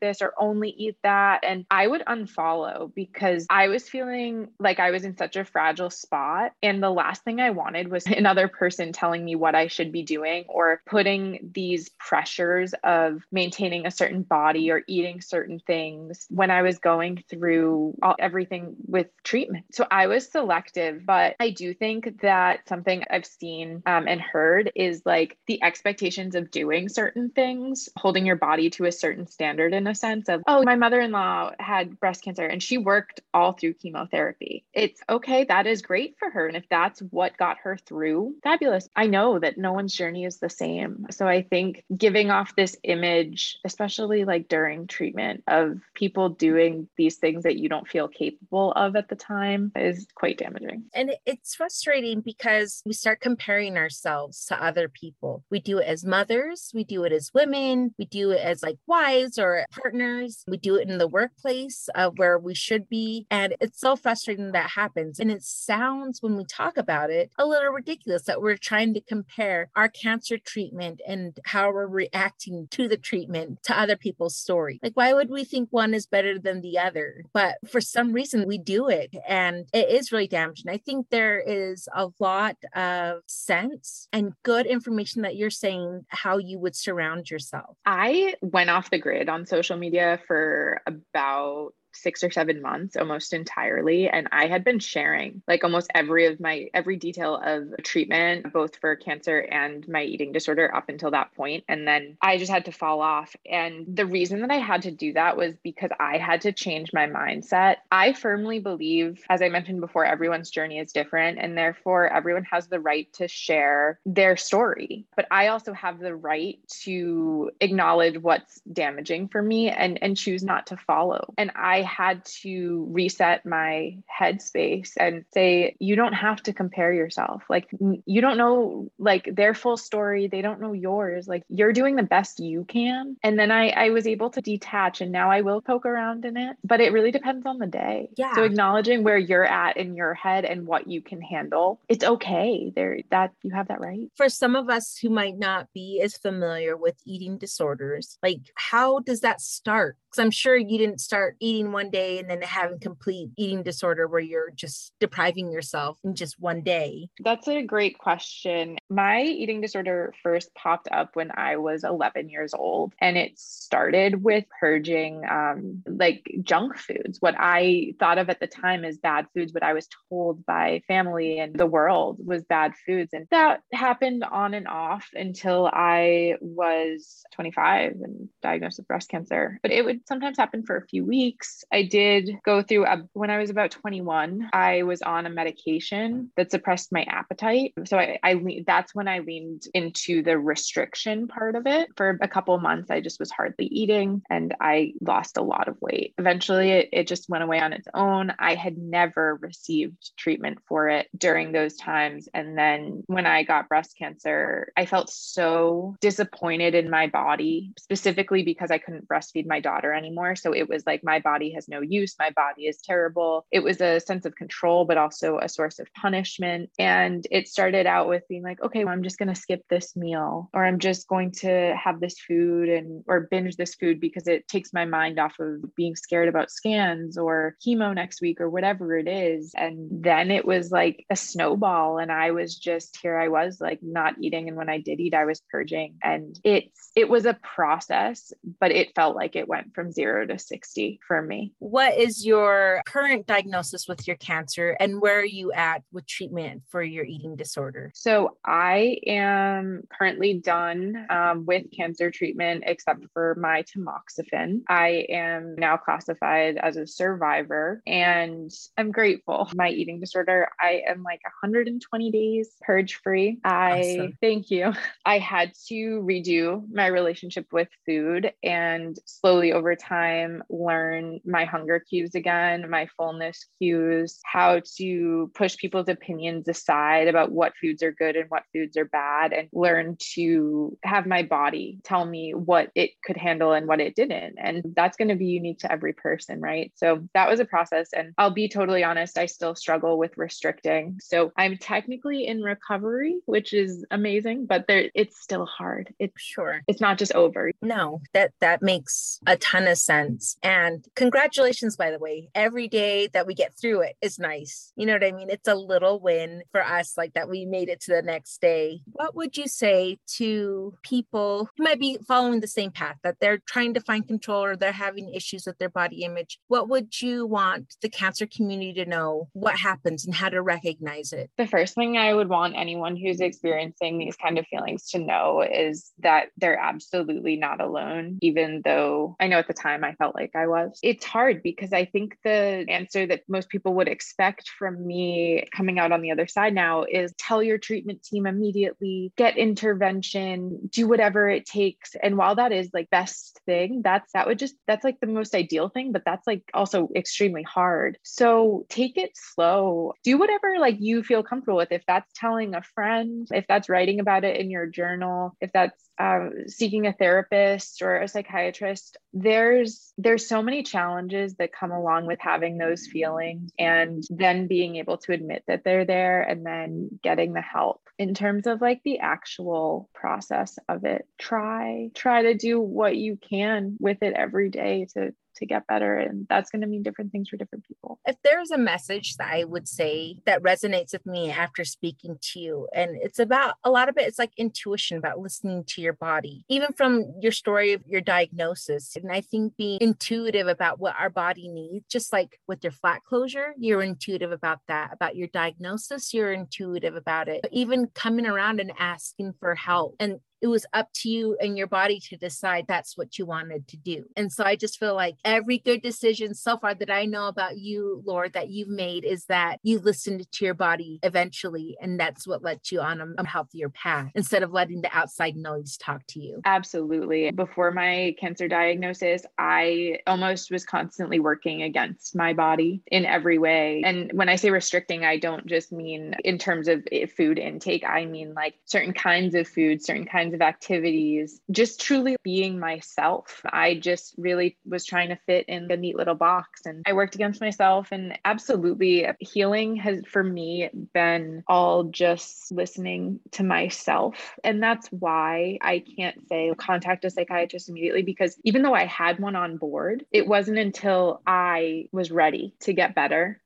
this or only eat that. And I would unfollow because I was feeling like I was in such a fragile spot. And the last thing I wanted was another person telling me what I should be doing or putting these pressures of maintaining a certain body or eating certain things when I was going through all, everything with treatment. So I was selective, but I do think that something I've seen um, and heard is like the expectations of doing certain things, holding your body to a certain standard in a sense of, oh, my mother in law had breast cancer and she worked all through chemotherapy. It's okay. That is great for her. And if that's what got her through, fabulous. I know that no one's journey is the same. So I think giving off this image, especially like during treatment, of people doing these things that you don't feel capable of at the time is quite damaging. And it's frustrating because we start comparing ourselves to other people. We do it as mothers, we do it as women, we do it as like wives or partners, we do it in the workplace of where we should be. And it's so frustrating that happens. And it sounds when we talk about it a little ridiculous that we're trying to compare our cancer treatment and how we're reacting to the treatment to other people's story. Like, why would we think one is better than the other? But for some reason, we do it. And it is really damaging. I think there is a lot of sense and good information that you're saying how you would surround yourself. I went off the grid on social media for about six or seven months almost entirely and i had been sharing like almost every of my every detail of treatment both for cancer and my eating disorder up until that point and then i just had to fall off. And the reason that i had to do that was because i had to change my mindset. I firmly believe as i mentioned before everyone's journey is different and therefore everyone has the right to share their story. But i also have the right to acknowledge what's damaging for me and and choose not to follow. And i had to reset my headspace and say, you don't have to compare yourself. Like, you don't know like their full story. They don't know yours. Like, you're doing the best you can. And then I, I was able to detach and now I will poke around in it, but it really depends on the day. Yeah. So acknowledging where you're at in your head and what you can handle, it's okay. There, that you have that right. For some of us who might not be as familiar with eating disorders, like, how does that start? Because I'm sure you didn't start eating one day and then having complete eating disorder where you're just depriving yourself in just one day. That's a great question. My eating disorder first popped up when I was 11 years old, and it started with purging um, like junk foods, what I thought of at the time as bad foods, what I was told by family and the world was bad foods. And that happened on and off until I was 25 and diagnosed with breast cancer. But it would sometimes happen for a few weeks. I did go through a, when I was about 21, I was on a medication that suppressed my appetite. So I, I that's when I leaned into the restriction part of it. For a couple months, I just was hardly eating and I lost a lot of weight. Eventually, it, it just went away on its own. I had never received treatment for it during those times. And then when I got breast cancer, I felt so disappointed in my body, specifically because I couldn't breastfeed my daughter anymore. So it was like my body has no use, my body is terrible. It was a sense of control, but also a source of punishment. And it started out with being like, okay, well, I'm just going to skip this meal, or I'm just going to have this food and or binge this food because it takes my mind off of being scared about scans or chemo next week or whatever it is. And then it was like a snowball. And I was just here I was like not eating. And when I did eat, I was purging. And it's it was a process, but it felt like it went from zero to 60 for me. What is your current diagnosis with your cancer and where are you at with treatment for your eating disorder? So I am currently done um, with cancer treatment except for my tamoxifen. I am now classified as a survivor and I'm grateful. My eating disorder, I am like 120 days purge free. I awesome. thank you. I had to redo my relationship with food and slowly over over time learn my hunger cues again, my fullness cues, how to push people's opinions aside about what foods are good and what foods are bad, and learn to have my body tell me what it could handle and what it didn't. And that's going to be unique to every person, right? So that was a process. And I'll be totally honest, I still struggle with restricting. So I'm technically in recovery, which is amazing, but there it's still hard. It's sure. It's not just over. No, that that makes a ton sense. And congratulations, by the way. Every day that we get through it is nice. You know what I mean? It's a little win for us, like that we made it to the next day. What would you say to people who might be following the same path that they're trying to find control or they're having issues with their body image? What would you want the cancer community to know what happens and how to recognize it? The first thing I would want anyone who's experiencing these kind of feelings to know is that they're absolutely not alone, even though I know at the time I felt like I was. It's hard because I think the answer that most people would expect from me coming out on the other side now is tell your treatment team immediately, get intervention, do whatever it takes. And while that is like best thing, that's that would just that's like the most ideal thing, but that's like also extremely hard. So take it slow. Do whatever like you feel comfortable with. If that's telling a friend, if that's writing about it in your journal, if that's uh, seeking a therapist or a psychiatrist there's there's so many challenges that come along with having those feelings and then being able to admit that they're there and then getting the help. In terms of like the actual process of it try try to do what you can with it every day to to get better. And that's going to mean different things for different people. If there's a message that I would say that resonates with me after speaking to you, and it's about a lot of it, it's like intuition about listening to your body, even from your story of your diagnosis. And I think being intuitive about what our body needs, just like with your flat closure, you're intuitive about that. About your diagnosis, you're intuitive about it. But even coming around and asking for help and it was up to you and your body to decide that's what you wanted to do. And so I just feel like every good decision so far that I know about you, Lord, that you've made is that you listened to your body eventually. And that's what led you on a, a healthier path instead of letting the outside noise talk to you. Absolutely. Before my cancer diagnosis, I almost was constantly working against my body in every way. And when I say restricting, I don't just mean in terms of eh, food intake, I mean like certain kinds of food, certain kinds kinds of activities, just truly being myself. I just really was trying to fit in the neat little box and I worked against myself. And absolutely, healing has for me been all just listening to myself. And that's why I can't say contact a psychiatrist immediately because even though I had one on board, it wasn't until I was ready to get better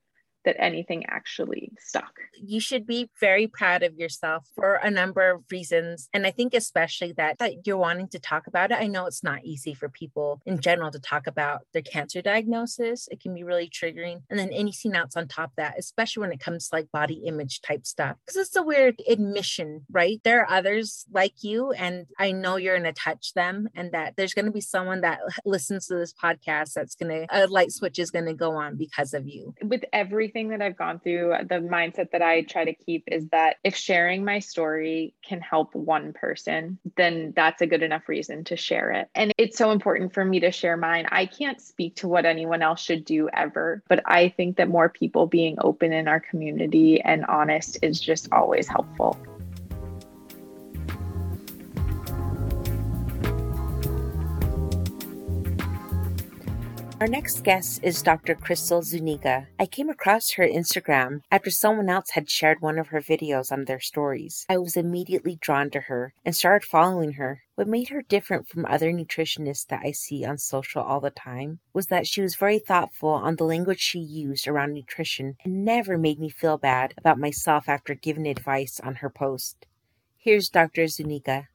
that anything actually stuck. You should be very proud of yourself for a number of reasons. And I think especially that, that you're wanting to talk about it. I know it's not easy for people in general to talk about their cancer diagnosis. It can be really triggering. And then anything else on top of that, especially when it comes to like body image type stuff. Because it's a weird admission, right? There are others like you, and I know you're going to touch them, and that there's going to be someone that listens to this podcast that's going to, a light switch is going to go on because of you. With everything everything that I've gone through, uh, the mindset that I try to keep is that if sharing my story can help one person, then that's a good enough reason to share it. And it's so important for me to share mine. I can't speak to what anyone else should do ever, but I think that more people being open in our community and honest is just always helpful. Our next guest is Dr. Krystle Zuniga. I came across her Instagram after someone else had shared one of her videos on their stories. I was immediately drawn to her and started following her. What made her different from other nutritionists that I see on social all the time was that she was very thoughtful on the language she used around nutrition and never made me feel bad about myself after giving advice on her post. Here's Dr. Zuniga.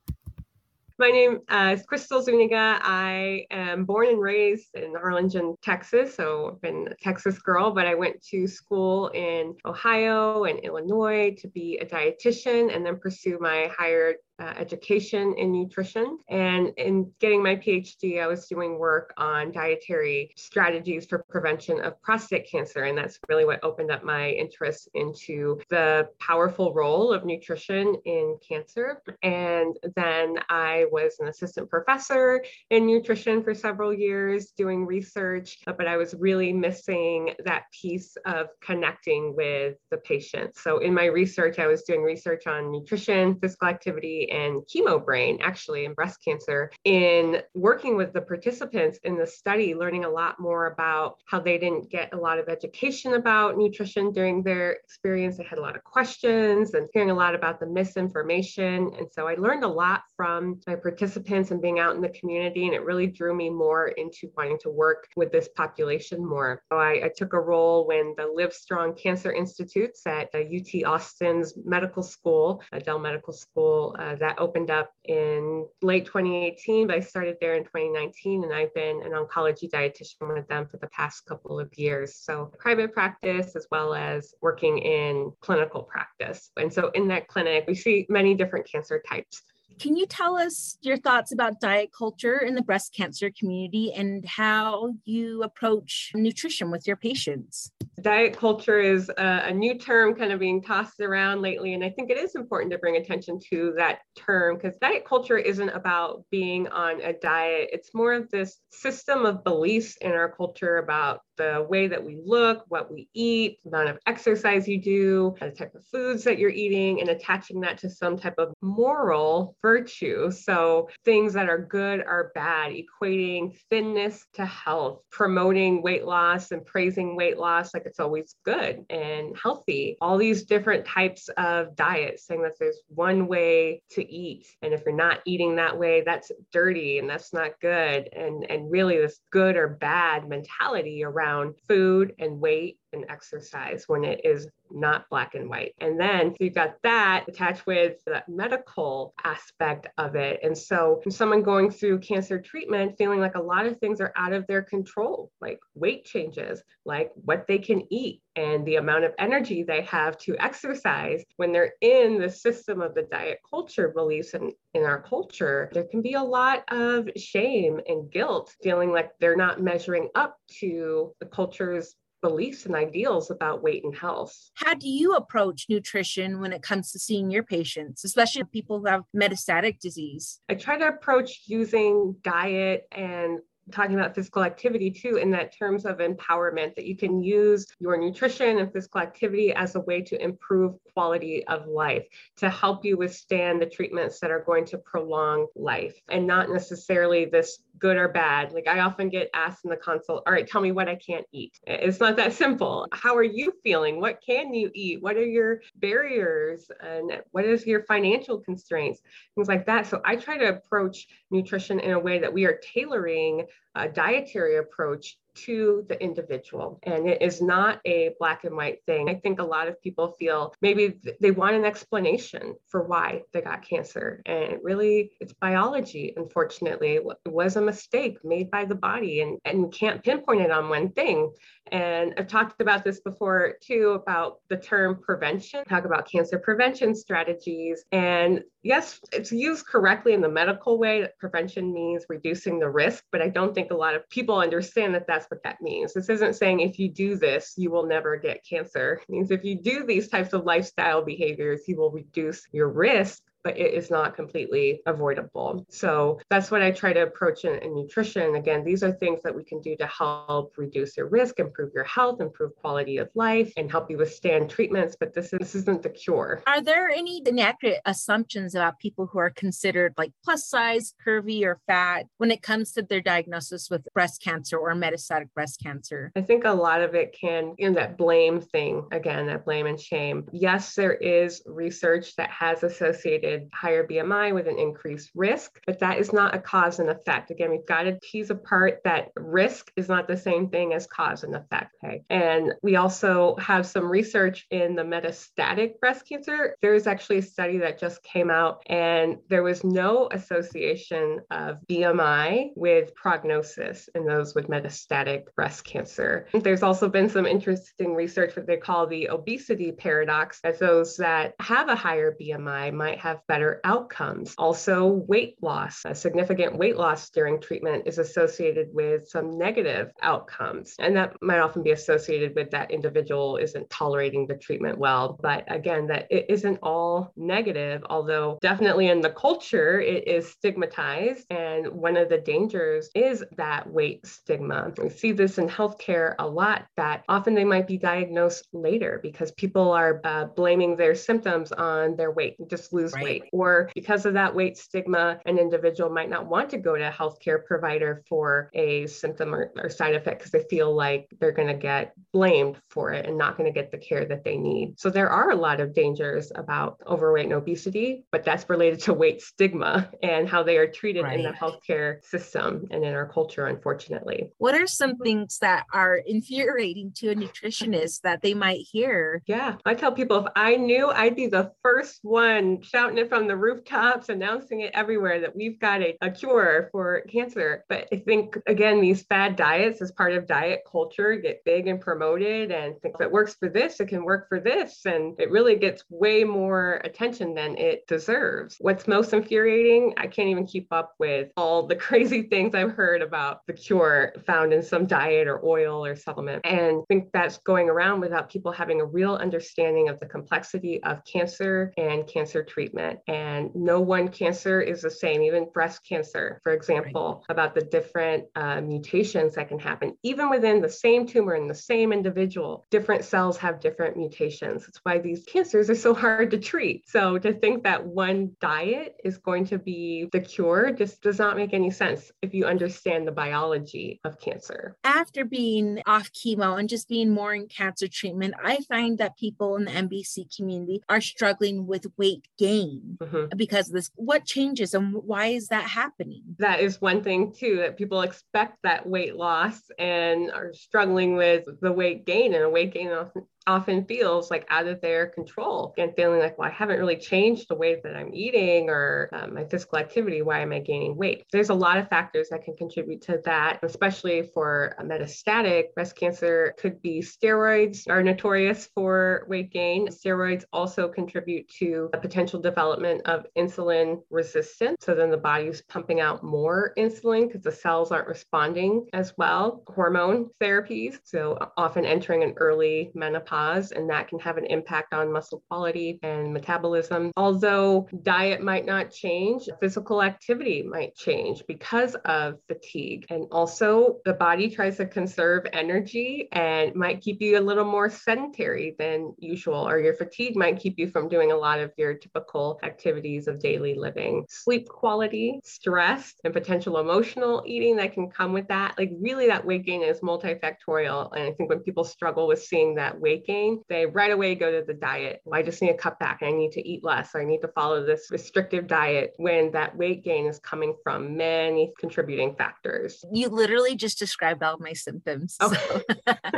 My name uh, is Krystle Zuniga. I am born and raised in Harlingen, Texas. So I've been a Texas girl, but I went to school in Ohio and Illinois to be a dietitian and then pursue my higher uh, education in nutrition. And in getting my PhD, I was doing work on dietary strategies for prevention of prostate cancer. And that's really what opened up my interest into the powerful role of nutrition in cancer. And then I was an assistant professor in nutrition for several years doing research, but I was really missing that piece of connecting with the patient. So in my research, I was doing research on nutrition, physical activity, and chemo brain, actually, in breast cancer. In working with the participants in the study, learning a lot more about how they didn't get a lot of education about nutrition during their experience. They had a lot of questions and hearing a lot about the misinformation. And so I learned a lot from my participants and being out in the community. And it really drew me more into wanting to work with this population more. So I, I took a role when the Livestrong Cancer Institutes at UT Austin's medical school, Dell Medical School, uh, that opened up in late 2018, but I started there in 2019 and I've been an oncology dietitian with them for the past couple of years. So private practice as well as working in clinical practice. And so in that clinic, we see many different cancer types. Can you tell us your thoughts about diet culture in the breast cancer community and how you approach nutrition with your patients? Diet culture is a, a, new term kind of being tossed around lately. And I think it is important to bring attention to that term because diet culture isn't about being on a diet. It's more of this system of beliefs in our culture about the way that we look, what we eat, the amount of exercise you do, the type of foods that you're eating, and attaching that to some type of moral virtue. So things that are good are bad, equating thinness to health, promoting weight loss and praising weight loss like it's always good and healthy. All these different types of diets saying that there's one way to eat. And if you're not eating that way, that's dirty and that's not good. And, and really this good or bad mentality around around food and weight and exercise when it is not black and white. And then you've got that attached with the medical aspect of it. And so someone going through cancer treatment feeling like a lot of things are out of their control, like weight changes, like what they can eat and the amount of energy they have to exercise when they're in the system of the diet culture beliefs and in our culture, there can be a lot of shame and guilt feeling like they're not measuring up to the culture's beliefs and ideals about weight and health. How do you approach nutrition when it comes to seeing your patients, especially people who have metastatic disease? I try to approach using diet and talking about physical activity too in that terms of empowerment that you can use your nutrition and physical activity as a way to improve quality of life to help you withstand the treatments that are going to prolong life and not necessarily this good or bad. Like i often get asked in the consult all right tell me what i can't eat. It's not that simple. How are you feeling? What can you eat? What are your barriers? And what is your financial constraints? Things like that. So i try to approach nutrition in a way that we are tailoring dietary approach to the individual. And it is not a black and white thing. I think a lot of people feel maybe they want an explanation for why they got cancer. And really, it's biology, unfortunately. It was a mistake made by the body, and, and can't pinpoint it on one thing. And I've talked about this before too about the term prevention, talk about cancer prevention strategies. And yes, it's used correctly in the medical way that prevention means reducing the risk, but I don't think a lot of people understand that that's what that means. This isn't saying if you do this, you will never get cancer. It means if you do these types of lifestyle behaviors, you will reduce your risk but it is not completely avoidable. So that's what I try to approach in, in, nutrition. Again, these are things that we can do to help reduce your risk, improve your health, improve quality of life, and help you withstand treatments. But this, is, this isn't the cure. Are there any inaccurate assumptions about people who are considered like plus size, curvy, or fat when it comes to their diagnosis with breast cancer or metastatic breast cancer? I think a lot of it can, you know, that blame thing, again, that blame and shame. Yes, there is research that has associated higher BMI with an increased risk, but that is not a cause and effect. Again, we've got to tease apart that risk is not the same thing as cause and effect. Okay. And we also have some research in the metastatic breast cancer. There is actually a study that just came out, and there was no association of BMI with prognosis in those with metastatic breast cancer. There's also been some interesting research what they call the obesity paradox, that those that have a higher BMI might have better outcomes. Also, weight loss. A significant weight loss during treatment is associated with some negative outcomes. And that might often be associated with that individual isn't tolerating the treatment well. But again, that it isn't all negative, although definitely in the culture, it is stigmatized. And one of the dangers is that weight stigma. We see this in healthcare a lot that often they might be diagnosed later because people are uh, blaming their symptoms on their weight, just lose right. weight. Or because of that weight stigma, an individual might not want to go to a healthcare provider for a symptom or, or side effect because they feel like they're going to get blamed for it and not going to get the care that they need. So there are a lot of dangers about overweight and obesity, but that's related to weight stigma and how they are treated right. in the healthcare system and in our culture, unfortunately. What are some things that are infuriating to a nutritionist that they might hear? Yeah, I tell people if I knew, I'd be the first one shouting it from the rooftops, announcing it everywhere that we've got a, a cure for cancer. But I think, again, these fad diets as part of diet culture get big and promoted and think if it works for this, it can work for this. And it really gets way more attention than it deserves. What's most infuriating, I can't even keep up with all the crazy things I've heard about the cure found in some diet or oil or supplement. And I think that's going around without people having a real understanding of the complexity of cancer and cancer treatment. And no one cancer is the same, even breast cancer, for example, right. about the different uh, mutations that can happen, even within the same tumor in the same individual. Different cells have different mutations. That's why these cancers are so hard to treat. So to think that one diet is going to be the cure just does not make any sense if you understand the biology of cancer. After being off chemo and just being more in cancer treatment, I find that people in the MBC community are struggling with weight gain mm-hmm. because this. What changes and why is that happening? That is one thing too that people expect that weight loss and are struggling with the weight gain and a weight gain often often feels like out of their control and feeling like, well, I haven't really changed the way that I'm eating or um, my physical activity. Why am I gaining weight? There's a lot of factors that can contribute to that, especially for metastatic breast cancer. Could be steroids are notorious for weight gain. Steroids also contribute to the potential development of insulin resistance. So then the body's pumping out more insulin because the cells aren't responding as well. Hormone therapies, so often entering an early menopause menopause, and that can have an impact on muscle quality and metabolism. Although diet might not change, physical activity might change because of fatigue. And also, the body tries to conserve energy and might keep you a little more sedentary than usual, or your fatigue might keep you from doing a lot of your typical activities of daily living. Sleep quality, stress, and potential emotional eating that can come with that. Like, really, that weight gain is multifactorial. And I think when people struggle with seeing that weight gain, they right away go to the diet. Well, I just need to cut back. I need to eat less. I need to follow this restrictive diet when that weight gain is coming from many contributing factors. You literally just described all my symptoms. Okay.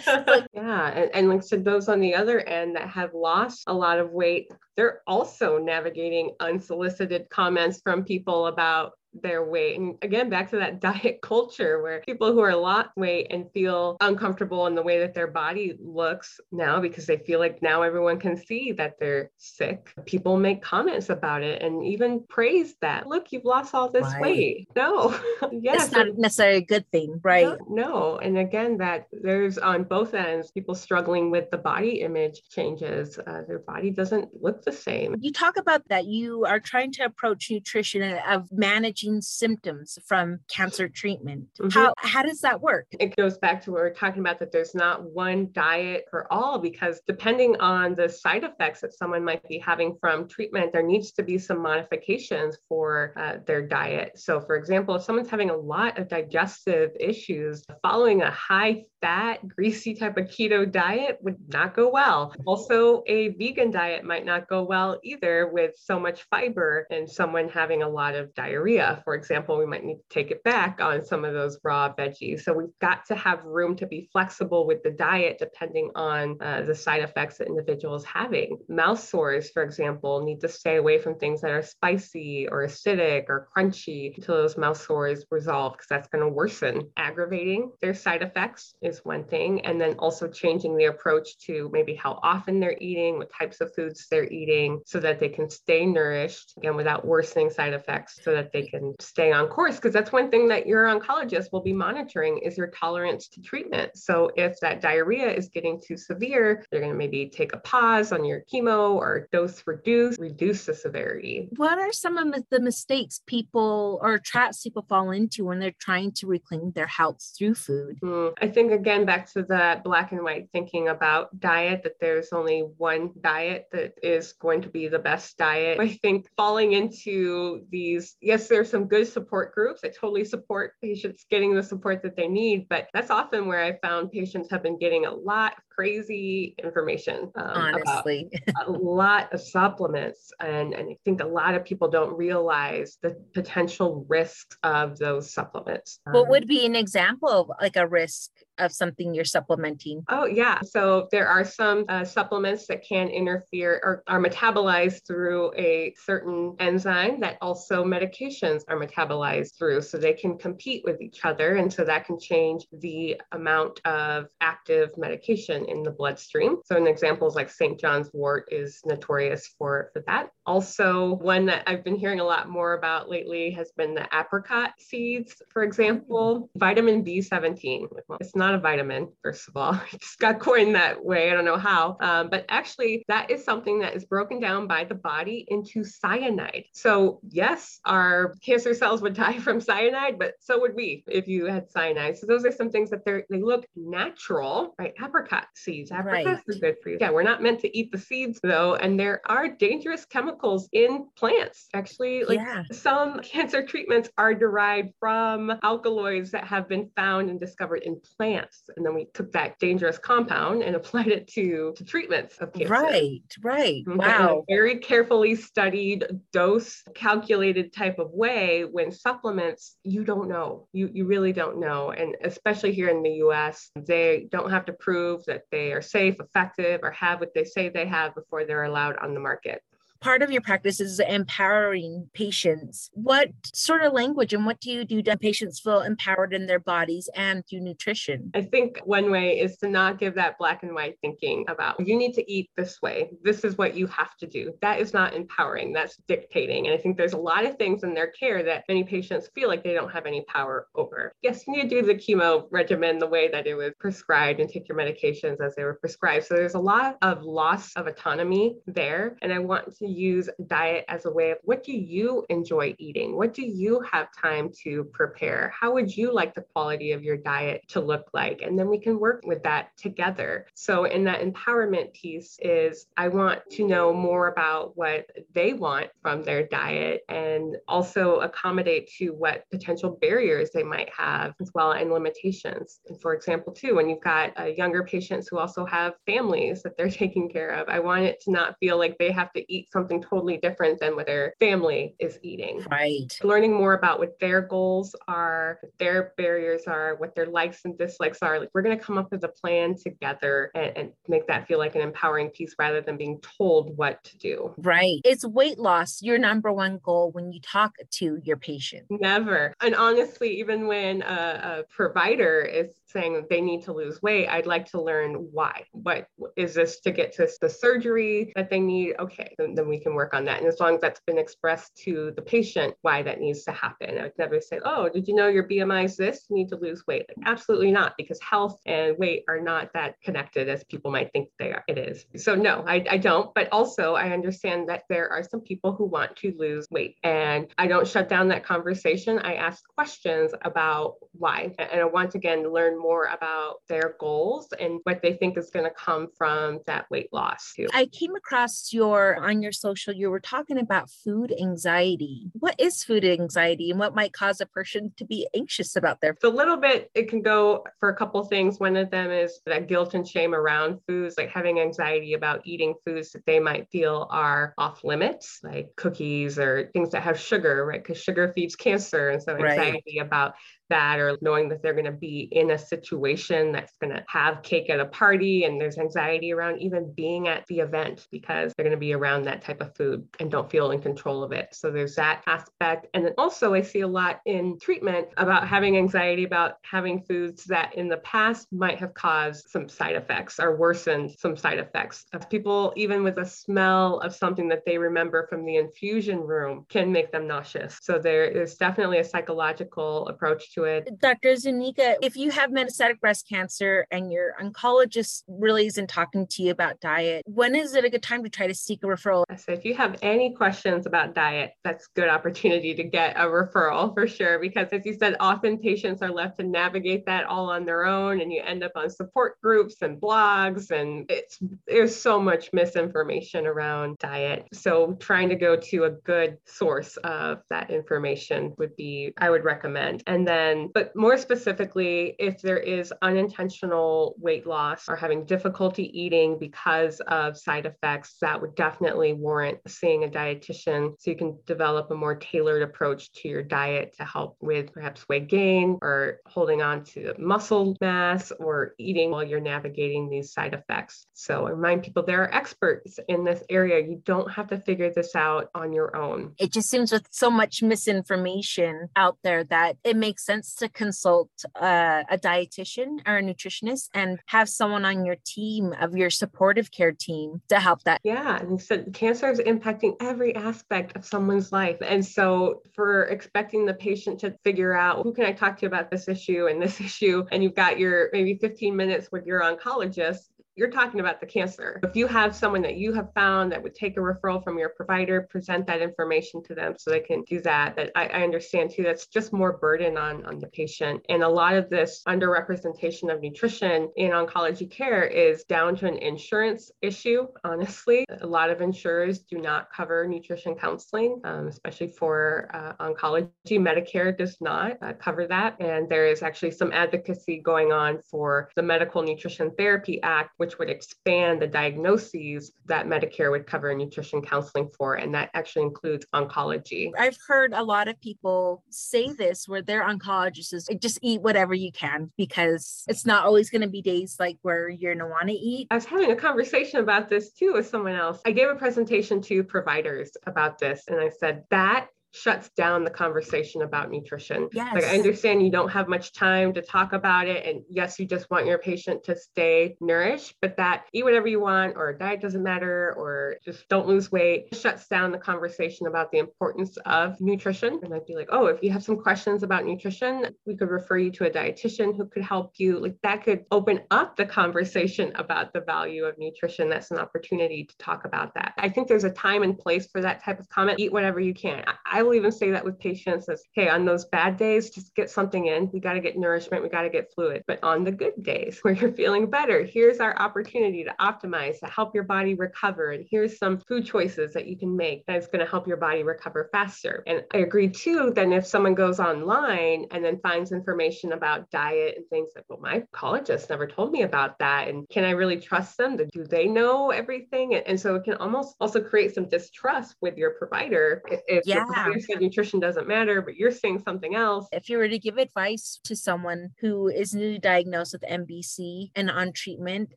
So. yeah. And, and like I said, those on the other end that have lost a lot of weight, they're also navigating unsolicited comments from people about their weight. And again, back to that diet culture where people who are a lot weight and feel uncomfortable in the way that their body looks now because they feel like now everyone can see that they're sick. People make comments about it and even praise that. Look, you've lost all this right. weight. No, yes. It's not necessarily a good thing, right? No, no. And again, that there's on both ends people struggling with the body image changes. Uh, their body doesn't look the same. You talk about that you are trying to approach nutrition and of managing managing symptoms from cancer treatment. Mm-hmm. How, how does that work? It goes back to what we're talking about that there's not one diet for all because depending on the side effects that someone might be having from treatment, there needs to be some modifications for uh, their diet. So, for example, if someone's having a lot of digestive issues, following a high fat, greasy type of keto diet would not go well. Also, a vegan diet might not go well either with so much fiber and someone having a lot of diarrhea. Diarrhea, for example, we might need to take it back on some of those raw veggies. So we've got to have room to be flexible with the diet depending on uh, the side effects that individuals having. Mouth sores, for example, need to stay away from things that are spicy or acidic or crunchy until those mouth sores resolve because that's going to worsen. Aggravating their side effects is one thing, and then also changing the approach to maybe how often they're eating, what types of foods they're eating, so that they can stay nourished again without worsening side effects, so that they can stay on course. Because that's one thing that your oncologist will be monitoring is your tolerance to treatment. So if that diarrhea is getting too severe, they're going to maybe take a pause on your chemo or dose reduce, reduce the severity. What are some of the mistakes people or traps people fall into when they're trying to reclaim their health through food? Mm, I think again back to that black and white thinking about diet that there's only one diet that is going to be the best diet. I think falling into these yes there's some good support groups. I totally support patients getting the support that they need, but that's often where I found patients have been getting a lot crazy information um, honestly a lot of supplements and, and i think a lot of people don't realize the potential risks of those supplements what would be an example of like a risk of something you're supplementing? Oh, yeah. So there are some uh, supplements that can interfere or are metabolized through a certain enzyme that also medications are metabolized through. So they can compete with each other. And so that can change the amount of active medication in the bloodstream. So an example is like St. John's wort is notorious for, for that. Also, one that I've been hearing a lot more about lately has been the apricot seeds, for example, vitamin B17. Well, it's not a vitamin, first of all. It just got coined that way. I don't know how. Um, but actually, that is something that is broken down by the body into cyanide. So, yes, our cancer cells would die from cyanide, but so would we if you had cyanide. So, those are some things that they look natural, right? Apricot seeds. Apricots right. are good for you. Yeah, we're not meant to eat the seeds though. And there are dangerous chemicals in plants. Actually, like yeah. some cancer treatments are derived from alkaloids that have been found and discovered in plants plants. And then we took that dangerous compound and applied it to, to treatments of cancer. Right, right. Mm-hmm. Okay. Wow. very carefully studied, dose calculated type of way when supplements, you don't know. You, you really don't know. And especially here in the US, they don't have to prove that they are safe, effective, or have what they say they have before they're allowed on the market part of your practice is empowering patients. What sort of language and what do you do to patients feel empowered in their bodies and through nutrition? I think one way is to not give that black and white thinking about you need to eat this way. This is what you have to do. That is not empowering, that's dictating. And I think there's a lot of things in their care that many patients feel like they don't have any power over. Yes, you need to do the chemo regimen the way that it was prescribed and take your medications as they were prescribed. So there's a lot of loss of autonomy there. And I want to use diet as a way of what do you enjoy eating? What do you have time to prepare? How would you like the quality of your diet to look like? And then we can work with that together. So, in that empowerment piece, is I want to know more about what they want from their diet and also accommodate to what potential barriers they might have as well and limitations. And for example, too, when you've got uh, younger patients who also have families that they're taking care of, I want it to not feel like they have to eat something totally different than what their family is eating. Right. Learning more about what their goals are, what their barriers are, what their likes and dislikes are. Like we're going to come up with a plan together and, and make that feel like an empowering piece rather than being told what to do. Right. Is weight loss your number one goal when you talk to your patient? Never. And honestly, even when a, a provider is saying they need to lose weight, I'd like to learn why. What is this to get to the surgery that they need? Okay, then, then, we can work on that. And as long as that's been expressed to the patient, why that needs to happen. I would never say, oh, did you know your BMI is this? You need to lose weight. Like, absolutely not, because health and weight are not that connected as people might think they are. It is. So no, I, I don't. But also I understand that there are some people who want to lose weight. And I don't shut down that conversation. I ask questions about why. And I want to again to learn more about their goals and what they think is going to come from that weight loss too. I came across your on your social, you were talking about food anxiety. What is food anxiety and what might cause a person to be anxious about their food? a little bit, it can go for a couple things. One of them is that guilt and shame around foods, like having anxiety about eating foods that they might feel are off limits, like cookies or things that have sugar, right? Because sugar feeds cancer. And so anxiety right. about that or knowing that they're going to be in a situation that's going to have cake at a party and there's anxiety around even being at the event because they're going to be around that type of food and don't feel in control of it. So there's that aspect. And then also, I see a lot in treatment about having anxiety about having foods that in the past might have caused some side effects or worsened some side effects. People, even with a smell of something that they remember from the infusion room, can make them nauseous. So there is definitely a psychological approach to to it. Dr. Zuniga, if you have metastatic breast cancer and your oncologist really isn't talking to you about diet, when is it a good time to try to seek a referral? So if you have any questions about diet, that's a good opportunity to get a referral for sure. Because as you said, often patients are left to navigate that all on their own and you end up on support groups and blogs and it's there's so much misinformation around diet. So trying to go to a good source of that information would be I would recommend. And then but more specifically, if there is unintentional weight loss or having difficulty eating because of side effects, that would definitely warrant seeing a dietitian so you can develop a more tailored approach to your diet to help with perhaps weight gain or holding on to muscle mass or eating while you're navigating these side effects. So I remind people there are experts in this area. You don't have to figure this out on your own. It just seems with so much misinformation out there that it makes sense to consult uh, a dietitian or a nutritionist and have someone on your team of your supportive care team to help that. Yeah, and so cancer is impacting every aspect of someone's life, and so for expecting the patient to figure out who can I talk to about this issue and this issue, and you've got your maybe 15 minutes with your oncologist you're talking about the cancer. If you have someone that you have found that would take a referral from your provider, present that information to them so they can do that. That I, I understand too, that's just more burden on, on the patient. And a lot of this underrepresentation of nutrition in oncology care is down to an insurance issue, honestly. A lot of insurers do not cover nutrition counseling, um, especially for uh, oncology. Medicare does not uh, cover that. And there is actually some advocacy going on for the Medical Nutrition Therapy Act, which would expand the diagnoses that Medicare would cover nutrition counseling for. And that actually includes oncology. I've heard a lot of people say this where their oncologist is just eat whatever you can because it's not always going to be days like where you're going to want to eat. I was having a conversation about this too with someone else. I gave a presentation to providers about this and I said that shuts down the conversation about nutrition. Yes. Like I understand you don't have much time to talk about it. And yes, you just want your patient to stay nourished, but that eat whatever you want or diet doesn't matter or just don't lose weight shuts down the conversation about the importance of nutrition. And I'd be like, oh, if you have some questions about nutrition, we could refer you to a dietitian who could help you. Like that could open up the conversation about the value of nutrition. That's an opportunity to talk about that. I think there's a time and place for that type of comment. Eat whatever you can. I I will even say that with patients as, hey, on those bad days, just get something in. We got to get nourishment. We got to get fluid. But on the good days where you're feeling better, here's our opportunity to optimize, to help your body recover. And here's some food choices that you can make that's going to help your body recover faster. And I agree too, then if someone goes online and then finds information about diet and things like, well, my oncologist never told me about that. And can I really trust them? Do they know everything? And so it can almost also create some distrust with your provider if yeah you said nutrition doesn't matter, but you're saying something else. If you were to give advice to someone who is newly diagnosed with MBC and on treatment,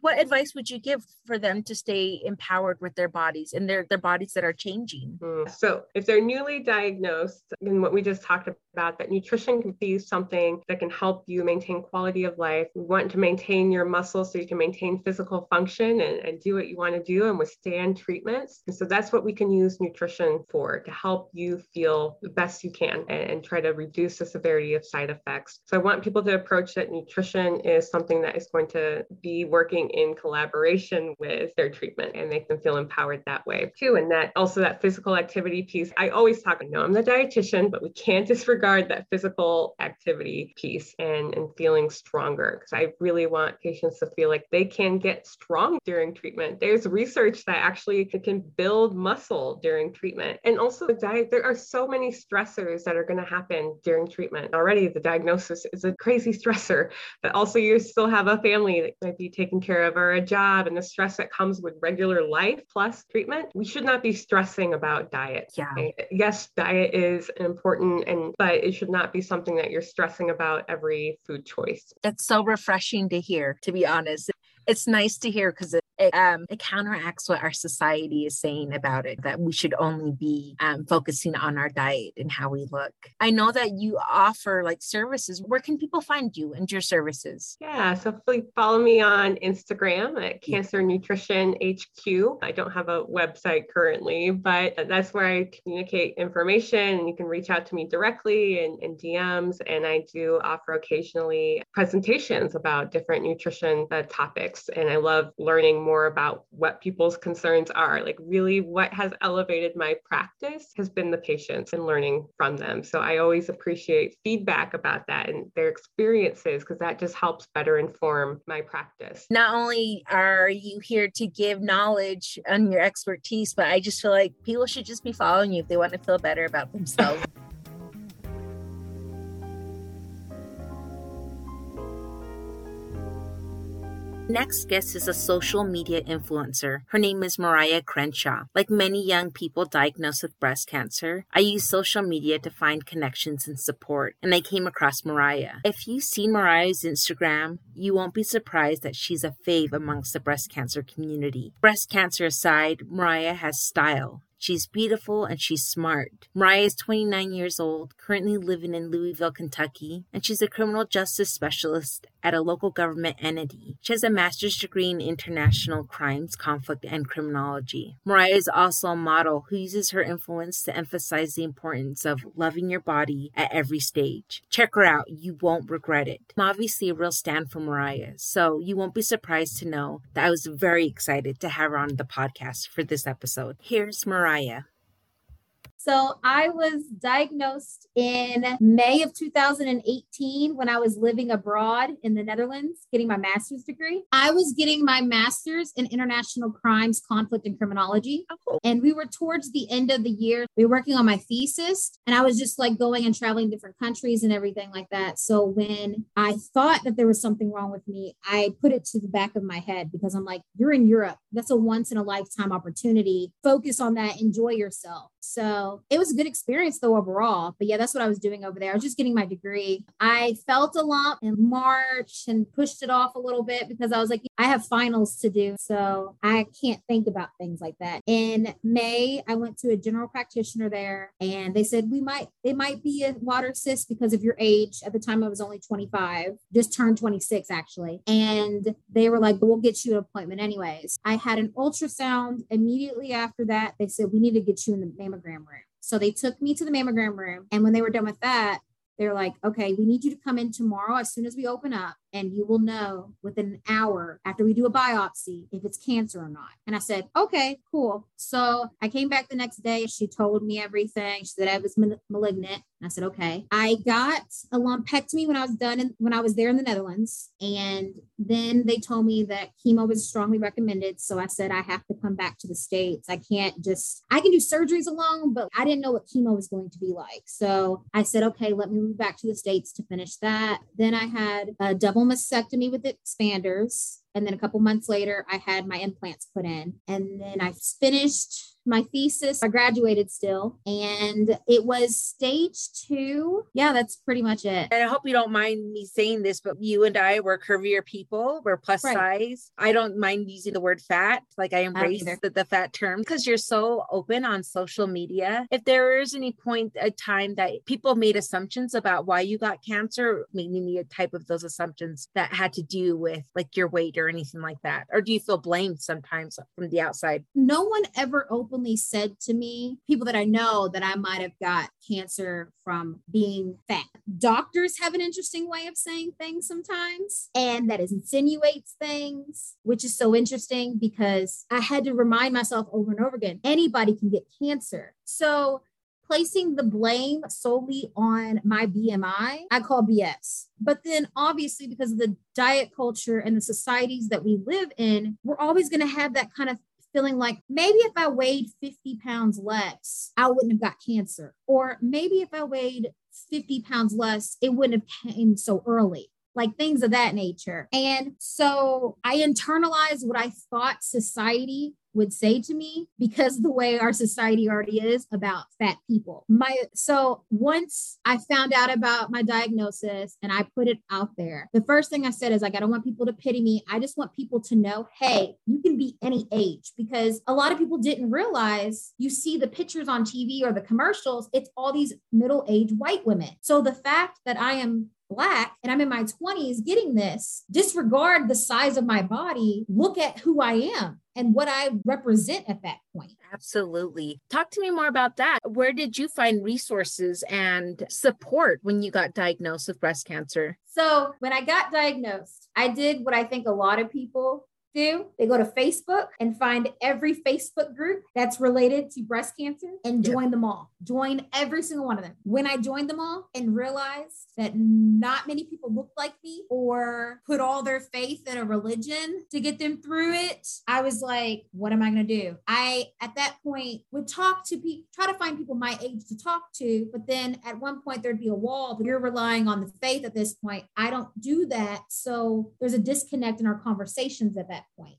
what advice would you give for them to stay empowered with their bodies and their, their bodies that are changing? Mm. So if they're newly diagnosed, and what we just talked about, that nutrition can be something that can help you maintain quality of life. We want to maintain your muscles so you can maintain physical function and, and do what you want to do and withstand treatments. And so that's what we can use nutrition for to help you feel the best you can and, and try to reduce the severity of side effects. So I want people to approach that nutrition is something that is going to be working in collaboration with their treatment and make them feel empowered that way too. And that also that physical activity piece. I always talk, I know I'm the dietitian, but we can't disregard that physical activity piece and, and feeling stronger because I really want patients to feel like they can get strong during treatment. There's research that actually can build muscle during treatment. And also the diet, there are so many stressors that are going to happen during treatment. Already the diagnosis is a crazy stressor, but also you still have a family that might be taken care of or a job and the stress that comes with regular life plus treatment. We should not be stressing about diet. Yeah. Yes, diet is important and but it should not be something that you're stressing about every food choice. That's so refreshing to hear, to be honest it's nice to hear because it, um, it counteracts what our society is saying about it that we should only be um, focusing on our diet and how we look. I know that you offer like services. Where can people find you and your services? Yeah so please follow me on instagram at cancer nutrition hq i don't have a website currently but that's where i communicate information and you can reach out to me directly in, in dms and i do offer occasionally presentations about different nutrition uh, topics and I love learning more about what people's concerns are. Like, really, what has elevated my practice has been the patients and learning from them. So I always appreciate feedback about that and their experiences because that just helps better inform my practice. Not only are you here to give knowledge on your expertise, but I just feel like people should just be following you if they want to feel better about themselves. Next guest is a social media influencer. Her name is Mariah Crenshaw. Like many young people diagnosed with breast cancer, I use social media to find connections and support, and I came across Mariah. If you've seen Mariah's Instagram, you won't be surprised that she's a fave amongst the breast cancer community. Breast cancer aside, Mariah has style. She's beautiful and she's smart. Mariah is 29 years old, currently living in Louisville, Kentucky, and she's a criminal justice specialist at a local government entity. She has a master's degree in international crimes, conflict, and criminology. Mariah is also a model who uses her influence to emphasize the importance of loving your body at every stage. Check her out, you won't regret it. I'm obviously a real stand for Mariah, so you won't be surprised to know that I was very excited to have her on the podcast for this episode. Here's Mariah. Mariah. So I was diagnosed in May of 2018 when I was living abroad in the Netherlands, getting my master's degree. I was getting my master's in international crimes, conflict, and criminology. Oh. And we were towards the end of the year. We were working on my thesis, and I was just like going and traveling different countries and everything like that. So when I thought that there was something wrong with me, I put it to the back of my head because I'm like, you're in Europe. That's a once in a lifetime opportunity. Focus on that. Enjoy yourself. So it was a good experience though overall. But yeah, that's what I was doing over there. I was just getting my degree. I felt a lump in March and pushed it off a little bit because I was like, I have finals to do. So I can't think about things like that. In May, I went to a general practitioner there and they said we might, it might be a water cyst because of your age. At the time I was only 25, just turned 26 actually. And they were like, we'll get you an appointment anyways. I had an ultrasound immediately after that. They said, we need to get you in the mammogram room. So they took me to the mammogram room. And when they were done with that, they're like, okay, we need you to come in tomorrow as soon as we open up and you will know within an hour after we do a biopsy if it's cancer or not. And I said, okay, cool. So I came back the next day. She told me everything. She said I was malignant. And I said, okay. I got a lumpectomy when I was done in, when I was there in the Netherlands. And then they told me that chemo was strongly recommended. So I said, I have to come back to the States. I can't just, I can do surgeries alone, but I didn't know what chemo was going to be like. So I said, okay, let me move back to the States to finish that. Then I had a double mastectomy with expanders. And then a couple months later, I had my implants put in. And then I finished my thesis. I graduated still, and it was stage two. Yeah, that's pretty much it. And I hope you don't mind me saying this, but you and I were curvier people. We're plus right. size. I don't mind using the word fat. Like I embrace the, the fat term because you're so open on social media. If there is any point, a time that people made assumptions about why you got cancer, maybe a type of those assumptions that had to do with like your weight or anything like that, or do you feel blamed sometimes from the outside? No one ever openly openly said to me, people that I know, that I might have got cancer from being fat. Doctors have an interesting way of saying things sometimes, and that insinuates things, which is so interesting because I had to remind myself over and over again anybody can get cancer. So placing the blame solely on my BMI, I call BS. But then obviously, because of the diet culture and the societies that we live in, we're always going to have that kind of feeling like maybe if I weighed 50 pounds less, I wouldn't have got cancer. Or maybe if I weighed 50 pounds less, it wouldn't have came so early like things of that nature. And so I internalized what I thought society would say to me because the way our society already is about fat people. My so once I found out about my diagnosis and I put it out there, the first thing I said is like I don't want people to pity me. I just want people to know, hey, you can be any age because a lot of people didn't realize you see the pictures on TV or the commercials, it's all these middle-aged white women. So the fact that I am black and I'm in my 20s getting this, disregard the size of my body, look at who I am and what I represent at that point. Absolutely. Talk to me more about that. Where did you find resources and support when you got diagnosed with breast cancer? So, when I got diagnosed, I did what I think a lot of people do, they go to Facebook and find every Facebook group that's related to breast cancer and join yeah. them all. Join every single one of them. When I joined them all and realized that not many people look like me or put all their faith in a religion to get them through it, I was like, what am I going to do? I, at that point, would talk to people, try to find people my age to talk to. But then at one point, there'd be a wall. You're relying on the faith at this point. I don't do that. So there's a disconnect in our conversations at that point.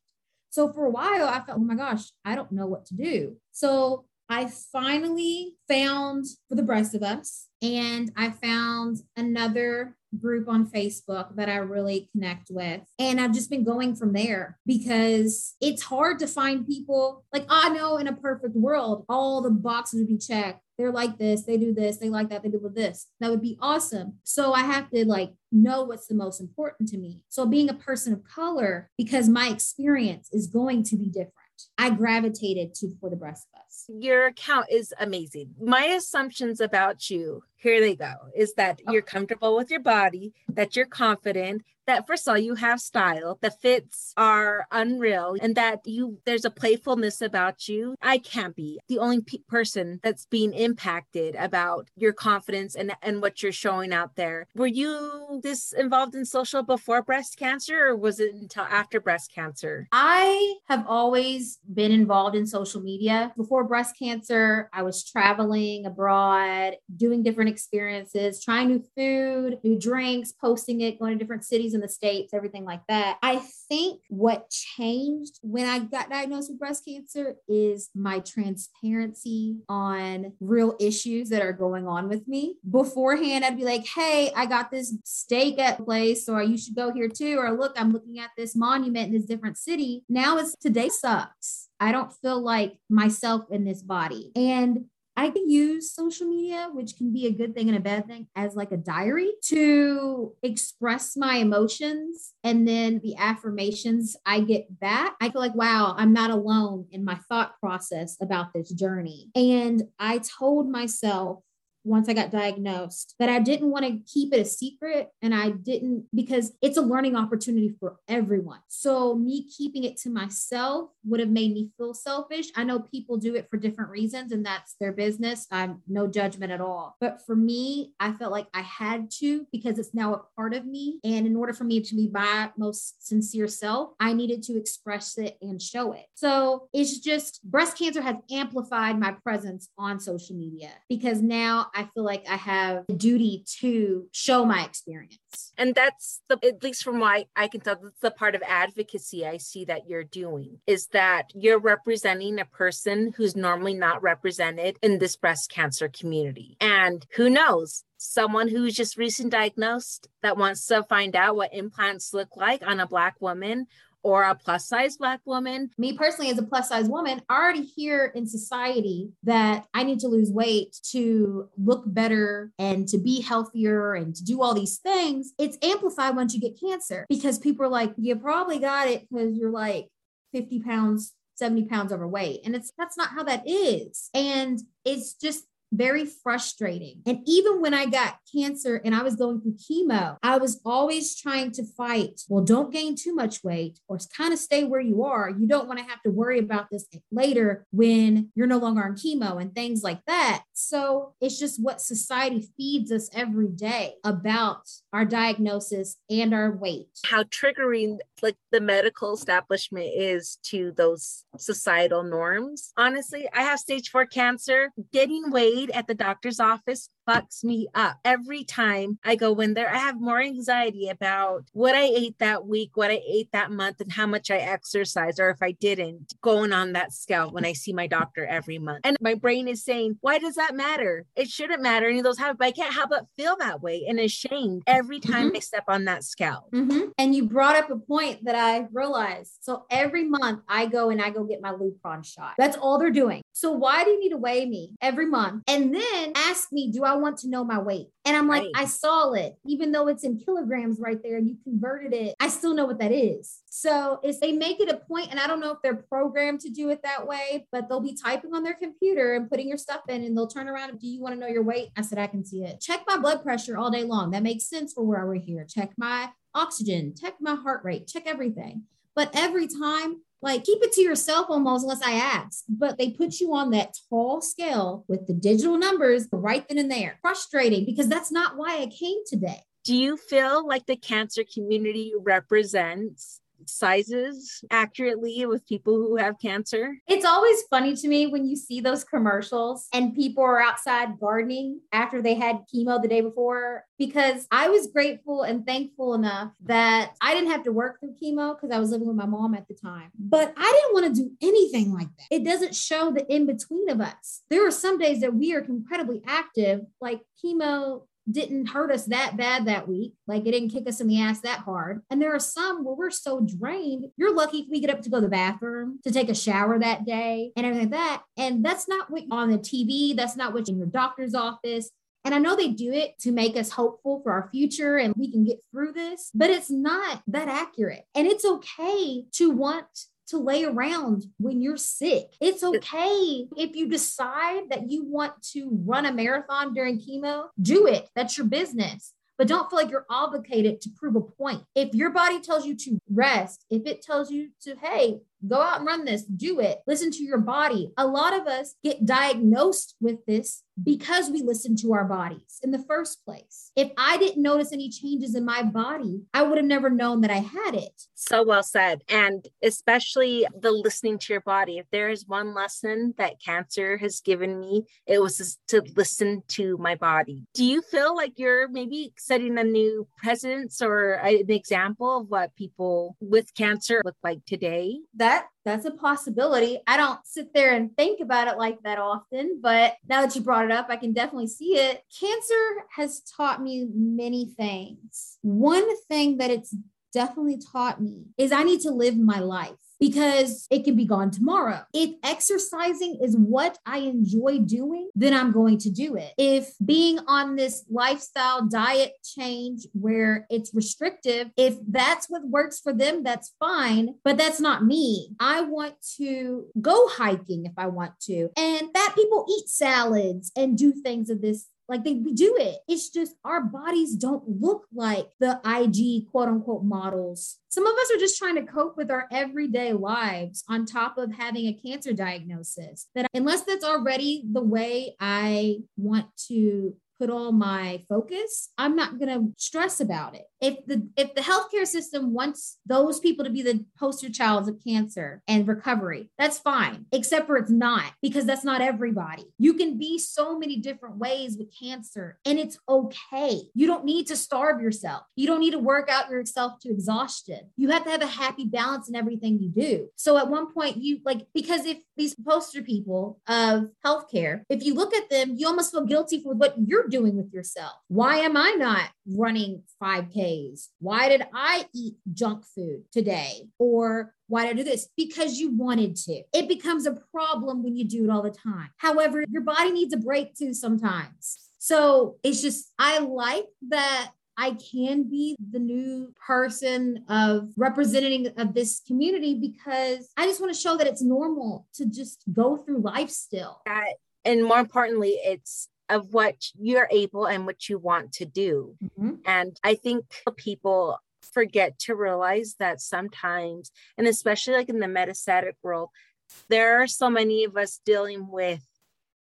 So for a while, I felt, oh my gosh, I don't know what to do. So I finally found For the Breast of Us, and I found another group on Facebook that I really connect with. And I've just been going from there because it's hard to find people like I know in a perfect world, all the boxes would be checked they're like this, they do this, they like that, they do this. That would be awesome. So I have to like know what's the most important to me. So being a person of color, because my experience is going to be different. I gravitated to for the breast of us. Your account is amazing. My assumptions about you, here they go, is that oh. you're comfortable with your body, that you're confident, that first of all you have style the fits are unreal and that you there's a playfulness about you. I can't be the only pe- person that's being impacted about your confidence and and what you're showing out there. Were you this involved in social before breast cancer or was it until after breast cancer? I have always been involved in social media. Before breast cancer i was traveling abroad doing different experiences trying new food new drinks posting it going to different cities in the States, everything like that. I think what changed when I got diagnosed with breast cancer is my transparency on real issues that are going on with me. Beforehand, I'd be like, hey, I got this steak at place, or you should go here too. Or look, I'm looking at this monument in this different city. Now it's today sucks. I don't feel like myself in this body. And I can use social media, which can be a good thing and a bad thing, as like a diary to express my emotions. And then the affirmations I get back, I feel like, wow, I'm not alone in my thought process about this journey. And I told myself once I got diagnosed that I didn't want to keep it a secret and I didn't because it's a learning opportunity for everyone. So me keeping it to myself would have made me feel selfish. I know people do it for different reasons and that's their business. I'm no judgment at all. But for me, I felt like I had to because it's now a part of me and in order for me to be my most sincere self, I needed to express it and show it. So it's just breast cancer has amplified my presence on social media because now I feel like I have a duty to show my experience. And that's the, at least from what I can tell, that's the part of advocacy I see that you're doing is that you're representing a person who's normally not represented in this breast cancer community. And who knows, someone who's just recently diagnosed that wants to find out what implants look like on a black woman or a plus size black woman. Me personally, as a plus size woman, I already hear in society that I need to lose weight to look better and to be healthier and to do all these things. It's amplified once you get cancer because people are like, you probably got it because you're like 50 pounds 70 pounds overweight. And it's that's not how that is. And it's just very frustrating. And even when I got cancer and I was going through chemo, I was always trying to fight. Well, don't gain too much weight or kind of stay where you are. You don't want to have to worry about this later when you're no longer on chemo and things like that. So it's just what society feeds us every day about our diagnosis and our weight. How triggering like the medical establishment is to those societal norms. Honestly, I have stage four cancer. Getting weighed at the doctor's office fucks me up. Every time I go in there, I have more anxiety about what I ate that week, what I ate that month, and how much I exercised, or if I didn't, going on that scale when I see my doctor every month. And my brain is saying, why does that matter? It shouldn't matter. And those have, but I can't help but feel that way and ashamed every time mm-hmm. I step on that scale. Mm-hmm. And you brought up a point that I realized. So every month I go and I go get my Lupron shot. That's all they're doing. So why do you need to weigh me every month and then ask me, do I want to know my weight? And I'm like, right. I saw it, even though it's in kilograms right there and you converted it, I still know what that is. So it's they make it a point, and I don't know if they're programmed to do it that way, but they'll be typing on their computer and putting your stuff in, and they'll turn around and do you want to know your weight? I said, I can see it. Check my blood pressure all day long. That makes sense for where we're here. Check my oxygen, check my heart rate, check everything. But every time like keep it to yourself almost unless I ask. But they put you on that tall scale with the digital numbers right then and there. Frustrating because that's not why I came today. Do you feel like the cancer community represents sizes accurately with people who have cancer? It's always funny to me when you see those commercials and people are outside gardening after they had chemo the day before because I was grateful and thankful enough that I didn't have to work through chemo because I was living with my mom at the time. But I didn't want to do anything like that. It doesn't show the in between of us. There are some days that we are incredibly active, like chemo didn't hurt us that bad that week. Like it didn't kick us in the ass that hard. And there are some where we're so drained. You're lucky if we get up to go to the bathroom, to take a shower that day, and everything like that. And that's not what on the TV. That's not what in your doctor's office. And I know they do it to make us hopeful for our future and we can get through this, but it's not that accurate. And it's okay to want to lay around when you're sick. It's okay if you decide that you want to run a marathon during chemo, do it. That's your business. But don't feel like you're obligated to prove a point. If your body tells you to rest, if it tells you to, hey, Go out and run this, do it. Listen to your body. A lot of us get diagnosed with this because we listen to our bodies in the first place. If I didn't notice any changes in my body, I would have never known that I had it. So well said. And especially the listening to your body. If there is one lesson that cancer has given me, it was to listen to my body. Do you feel like you're maybe setting a new precedence or an example of what people with cancer look like today? That that that's a possibility. I don't sit there and think about it like that often, but now that you brought it up, I can definitely see it. Cancer has taught me many things. One thing that it's definitely taught me is I need to live my life because it can be gone tomorrow. If exercising is what I enjoy doing, then I'm going to do it. If being on this lifestyle diet change where it's restrictive, if that's what works for them, that's fine, but that's not me. I want to go hiking if I want to. And fat people eat salads and do things of this like they do it. It's just our bodies don't look like the IG quote unquote models. Some of us are just trying to cope with our everyday lives on top of having a cancer diagnosis. That unless that's already the way I want to put all my focus, I'm not going to stress about it. If the if the healthcare system wants those people to be the poster child of cancer and recovery, that's fine. Except for it's not because that's not everybody. You can be so many different ways with cancer and it's okay. You don't need to starve yourself. You don't need to work out yourself to exhaustion. You have to have a happy balance in everything you do. So at one point you like because if these poster people of healthcare, if you look at them, you almost feel guilty for what you're doing with yourself. Why am I not running 5Ks? Why did I eat junk food today? Or why did I do this? Because you wanted to. It becomes a problem when you do it all the time. However, your body needs a break too sometimes. So it's just, I like that I can be the new person of representing of this community because I just want to show that it's normal to just go through life still. That, and more importantly, it's of what you're able and what you want to do. Mm-hmm. And I think people forget to realize that sometimes, and especially like in the metastatic world, there are so many of us dealing with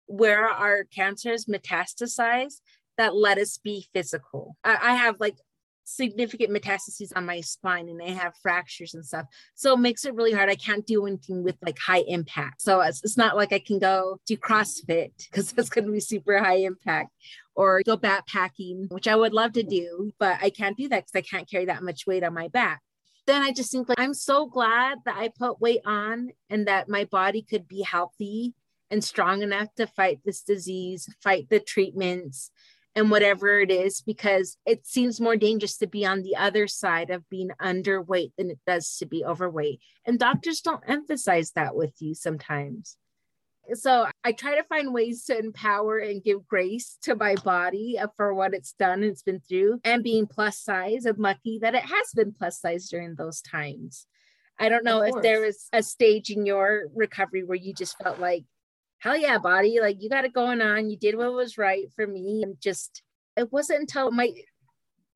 where our cancers metastasize that let us be physical. I, I have like significant metastases on my spine and I have fractures and stuff. So it makes it really hard. I can't do anything with like high impact. So it's, it's not like I can go do CrossFit because that's going to be super high impact or go backpacking, which I would love to do, but I can't do that because I can't carry that much weight on my back. Then I just think like I'm so glad that I put weight on and that my body could be healthy and strong enough to fight this disease, fight the treatments, and whatever it is because it seems more dangerous to be on the other side of being underweight than it does to be overweight. And doctors don't emphasize that with you sometimes. So I try to find ways to empower and give grace to my body for what it's done and it's been through. And being plus size, I'm lucky that it has been plus size during those times. I don't know if there was a stage in your recovery where you just felt like hell yeah, body, like you got it going on. You did what was right for me. And just, it wasn't until my,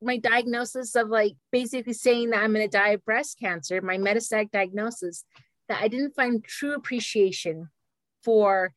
my diagnosis of like basically saying that I'm going to die of breast cancer, my metastatic diagnosis, that I didn't find true appreciation for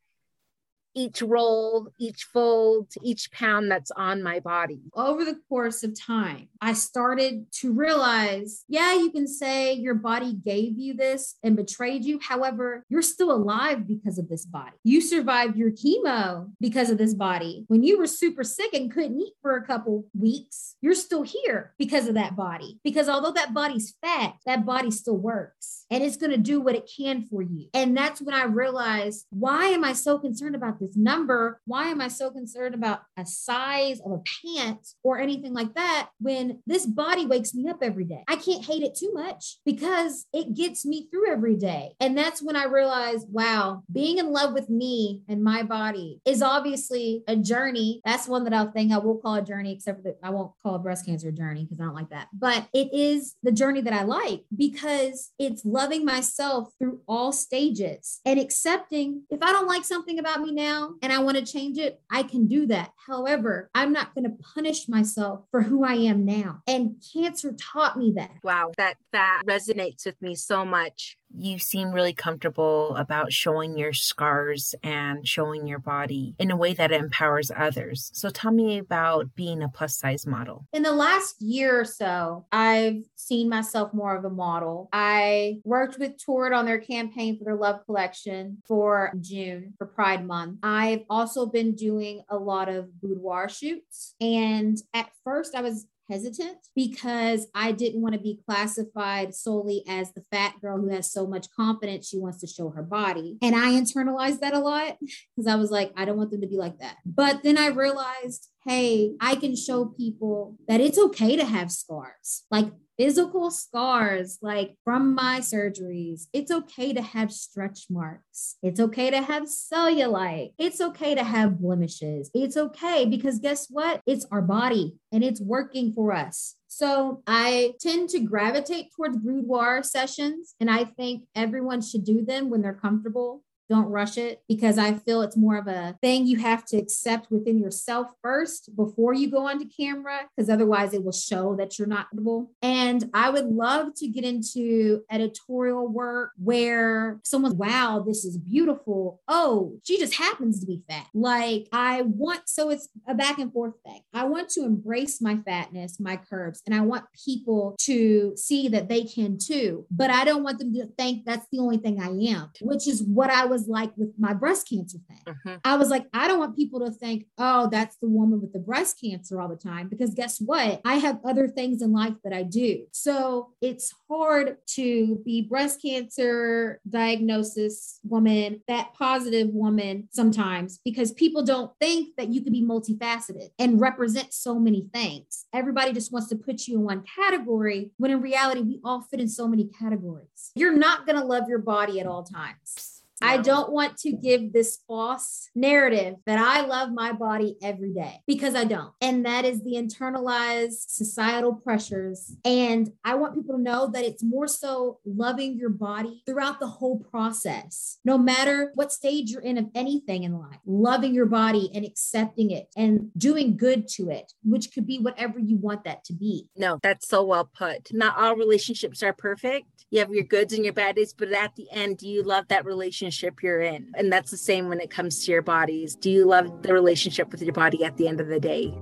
each roll, each fold, each pound that's on my body. Over the course of time, I started to realize yeah, you can say your body gave you this and betrayed you. However, you're still alive because of this body. You survived your chemo because of this body. When you were super sick and couldn't eat for a couple weeks, you're still here because of that body. Because although that body's fat, that body still works and it's going to do what it can for you. And that's when I realized why am I so concerned about this number? Why am I so concerned about a size of a pant or anything like that when this body wakes me up every day? I can't hate it too much because it gets me through every day. And that's when I realized, wow, being in love with me and my body is obviously a journey. That's one that I'll think I will call a journey, except that I won't call a breast cancer journey because I don't like that. But it is the journey that I like because it's loving myself through all stages and accepting if I don't like something about me now and I want to change it, I can do that. However, I'm not going to punish myself for who I am now. And cancer taught me that. Wow, that that resonates with me so much you seem really comfortable about showing your scars and showing your body in a way that empowers others. So tell me about being a plus size model. In the last year or so, I've seen myself more of a model. I worked with Torrid on their campaign for their Love Collection for June for Pride Month. I've also been doing a lot of boudoir shoots. And at first, I was hesitant because I didn't want to be classified solely as the fat girl who has so much confidence she wants to show her body. And I internalized that a lot because I was like, I don't want them to be like that. But then I realized, hey, I can show people that it's okay to have scars. Like physical scars like from my surgeries. It's okay to have stretch marks. It's okay to have cellulite. It's okay to have blemishes. It's okay because guess what? It's our body and it's working for us. So I tend to gravitate towards boudoir sessions, and I think everyone should do them when they're comfortable don't rush it because I feel it's more of a thing you have to accept within yourself first before you go onto camera, because otherwise it will show that you're not comfortable. And I would love to get into editorial work where someone's, wow, this is beautiful. Oh, she just happens to be fat. Like I want, so it's a back and forth thing. I want to embrace my fatness, my curves, and I want people to see that they can too. But I don't want them to think that's the only thing I am, which is what I was was like with my breast cancer thing. Uh-huh. I was like, I don't want people to think, oh, that's the woman with the breast cancer all the time. Because guess what? I have other things in life that I do. So it's hard to be breast cancer diagnosis woman, that positive woman sometimes, because people don't think that you can be multifaceted and represent so many things. Everybody just wants to put you in one category when in reality, we all fit in so many categories. You're not going to love your body at all times I don't want to give this false narrative that I love my body every day because I don't. And that is the internalized societal pressures. And I want people to know that it's more so loving your body throughout the whole process, no matter what stage you're in of anything in life, loving your body and accepting it and doing good to it, which could be whatever you want that to be. No, that's so well put. Not all relationships are perfect. You have your goods and your bad days, but at the end, do you love that relationship you're in? And that's the same when it comes to your bodies. Do you love the relationship with your body at the end of the day?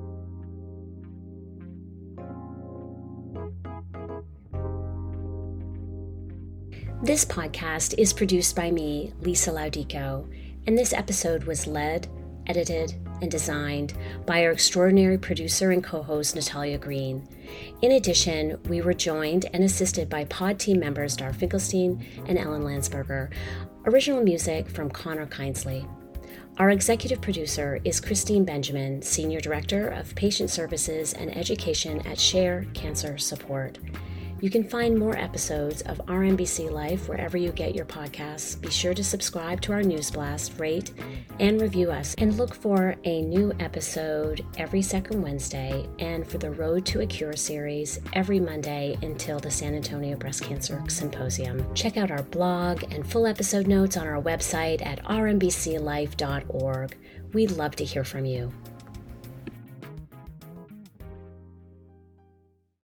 This podcast is produced by me, Lisa Laudico, and this episode was led, edited, and designed by our extraordinary producer and co host, Natalia Green. In addition, we were joined and assisted by pod team members Dar Finkelstein and Ellen Landsberger. Original music from Connor Kindsley. Our executive producer is Christine Benjamin, Senior Director of Patient Services and Education at Share Cancer Support. You can find more episodes of our MBC Life wherever you get your podcasts. Be sure to subscribe to our news blast, rate, and review us, and look for a new episode every second Wednesday, and for the Road to a Cure series every Monday until the San Antonio Breast Cancer Symposium. Check out our blog and full episode notes on our website at ourmbclife.org. We'd love to hear from you.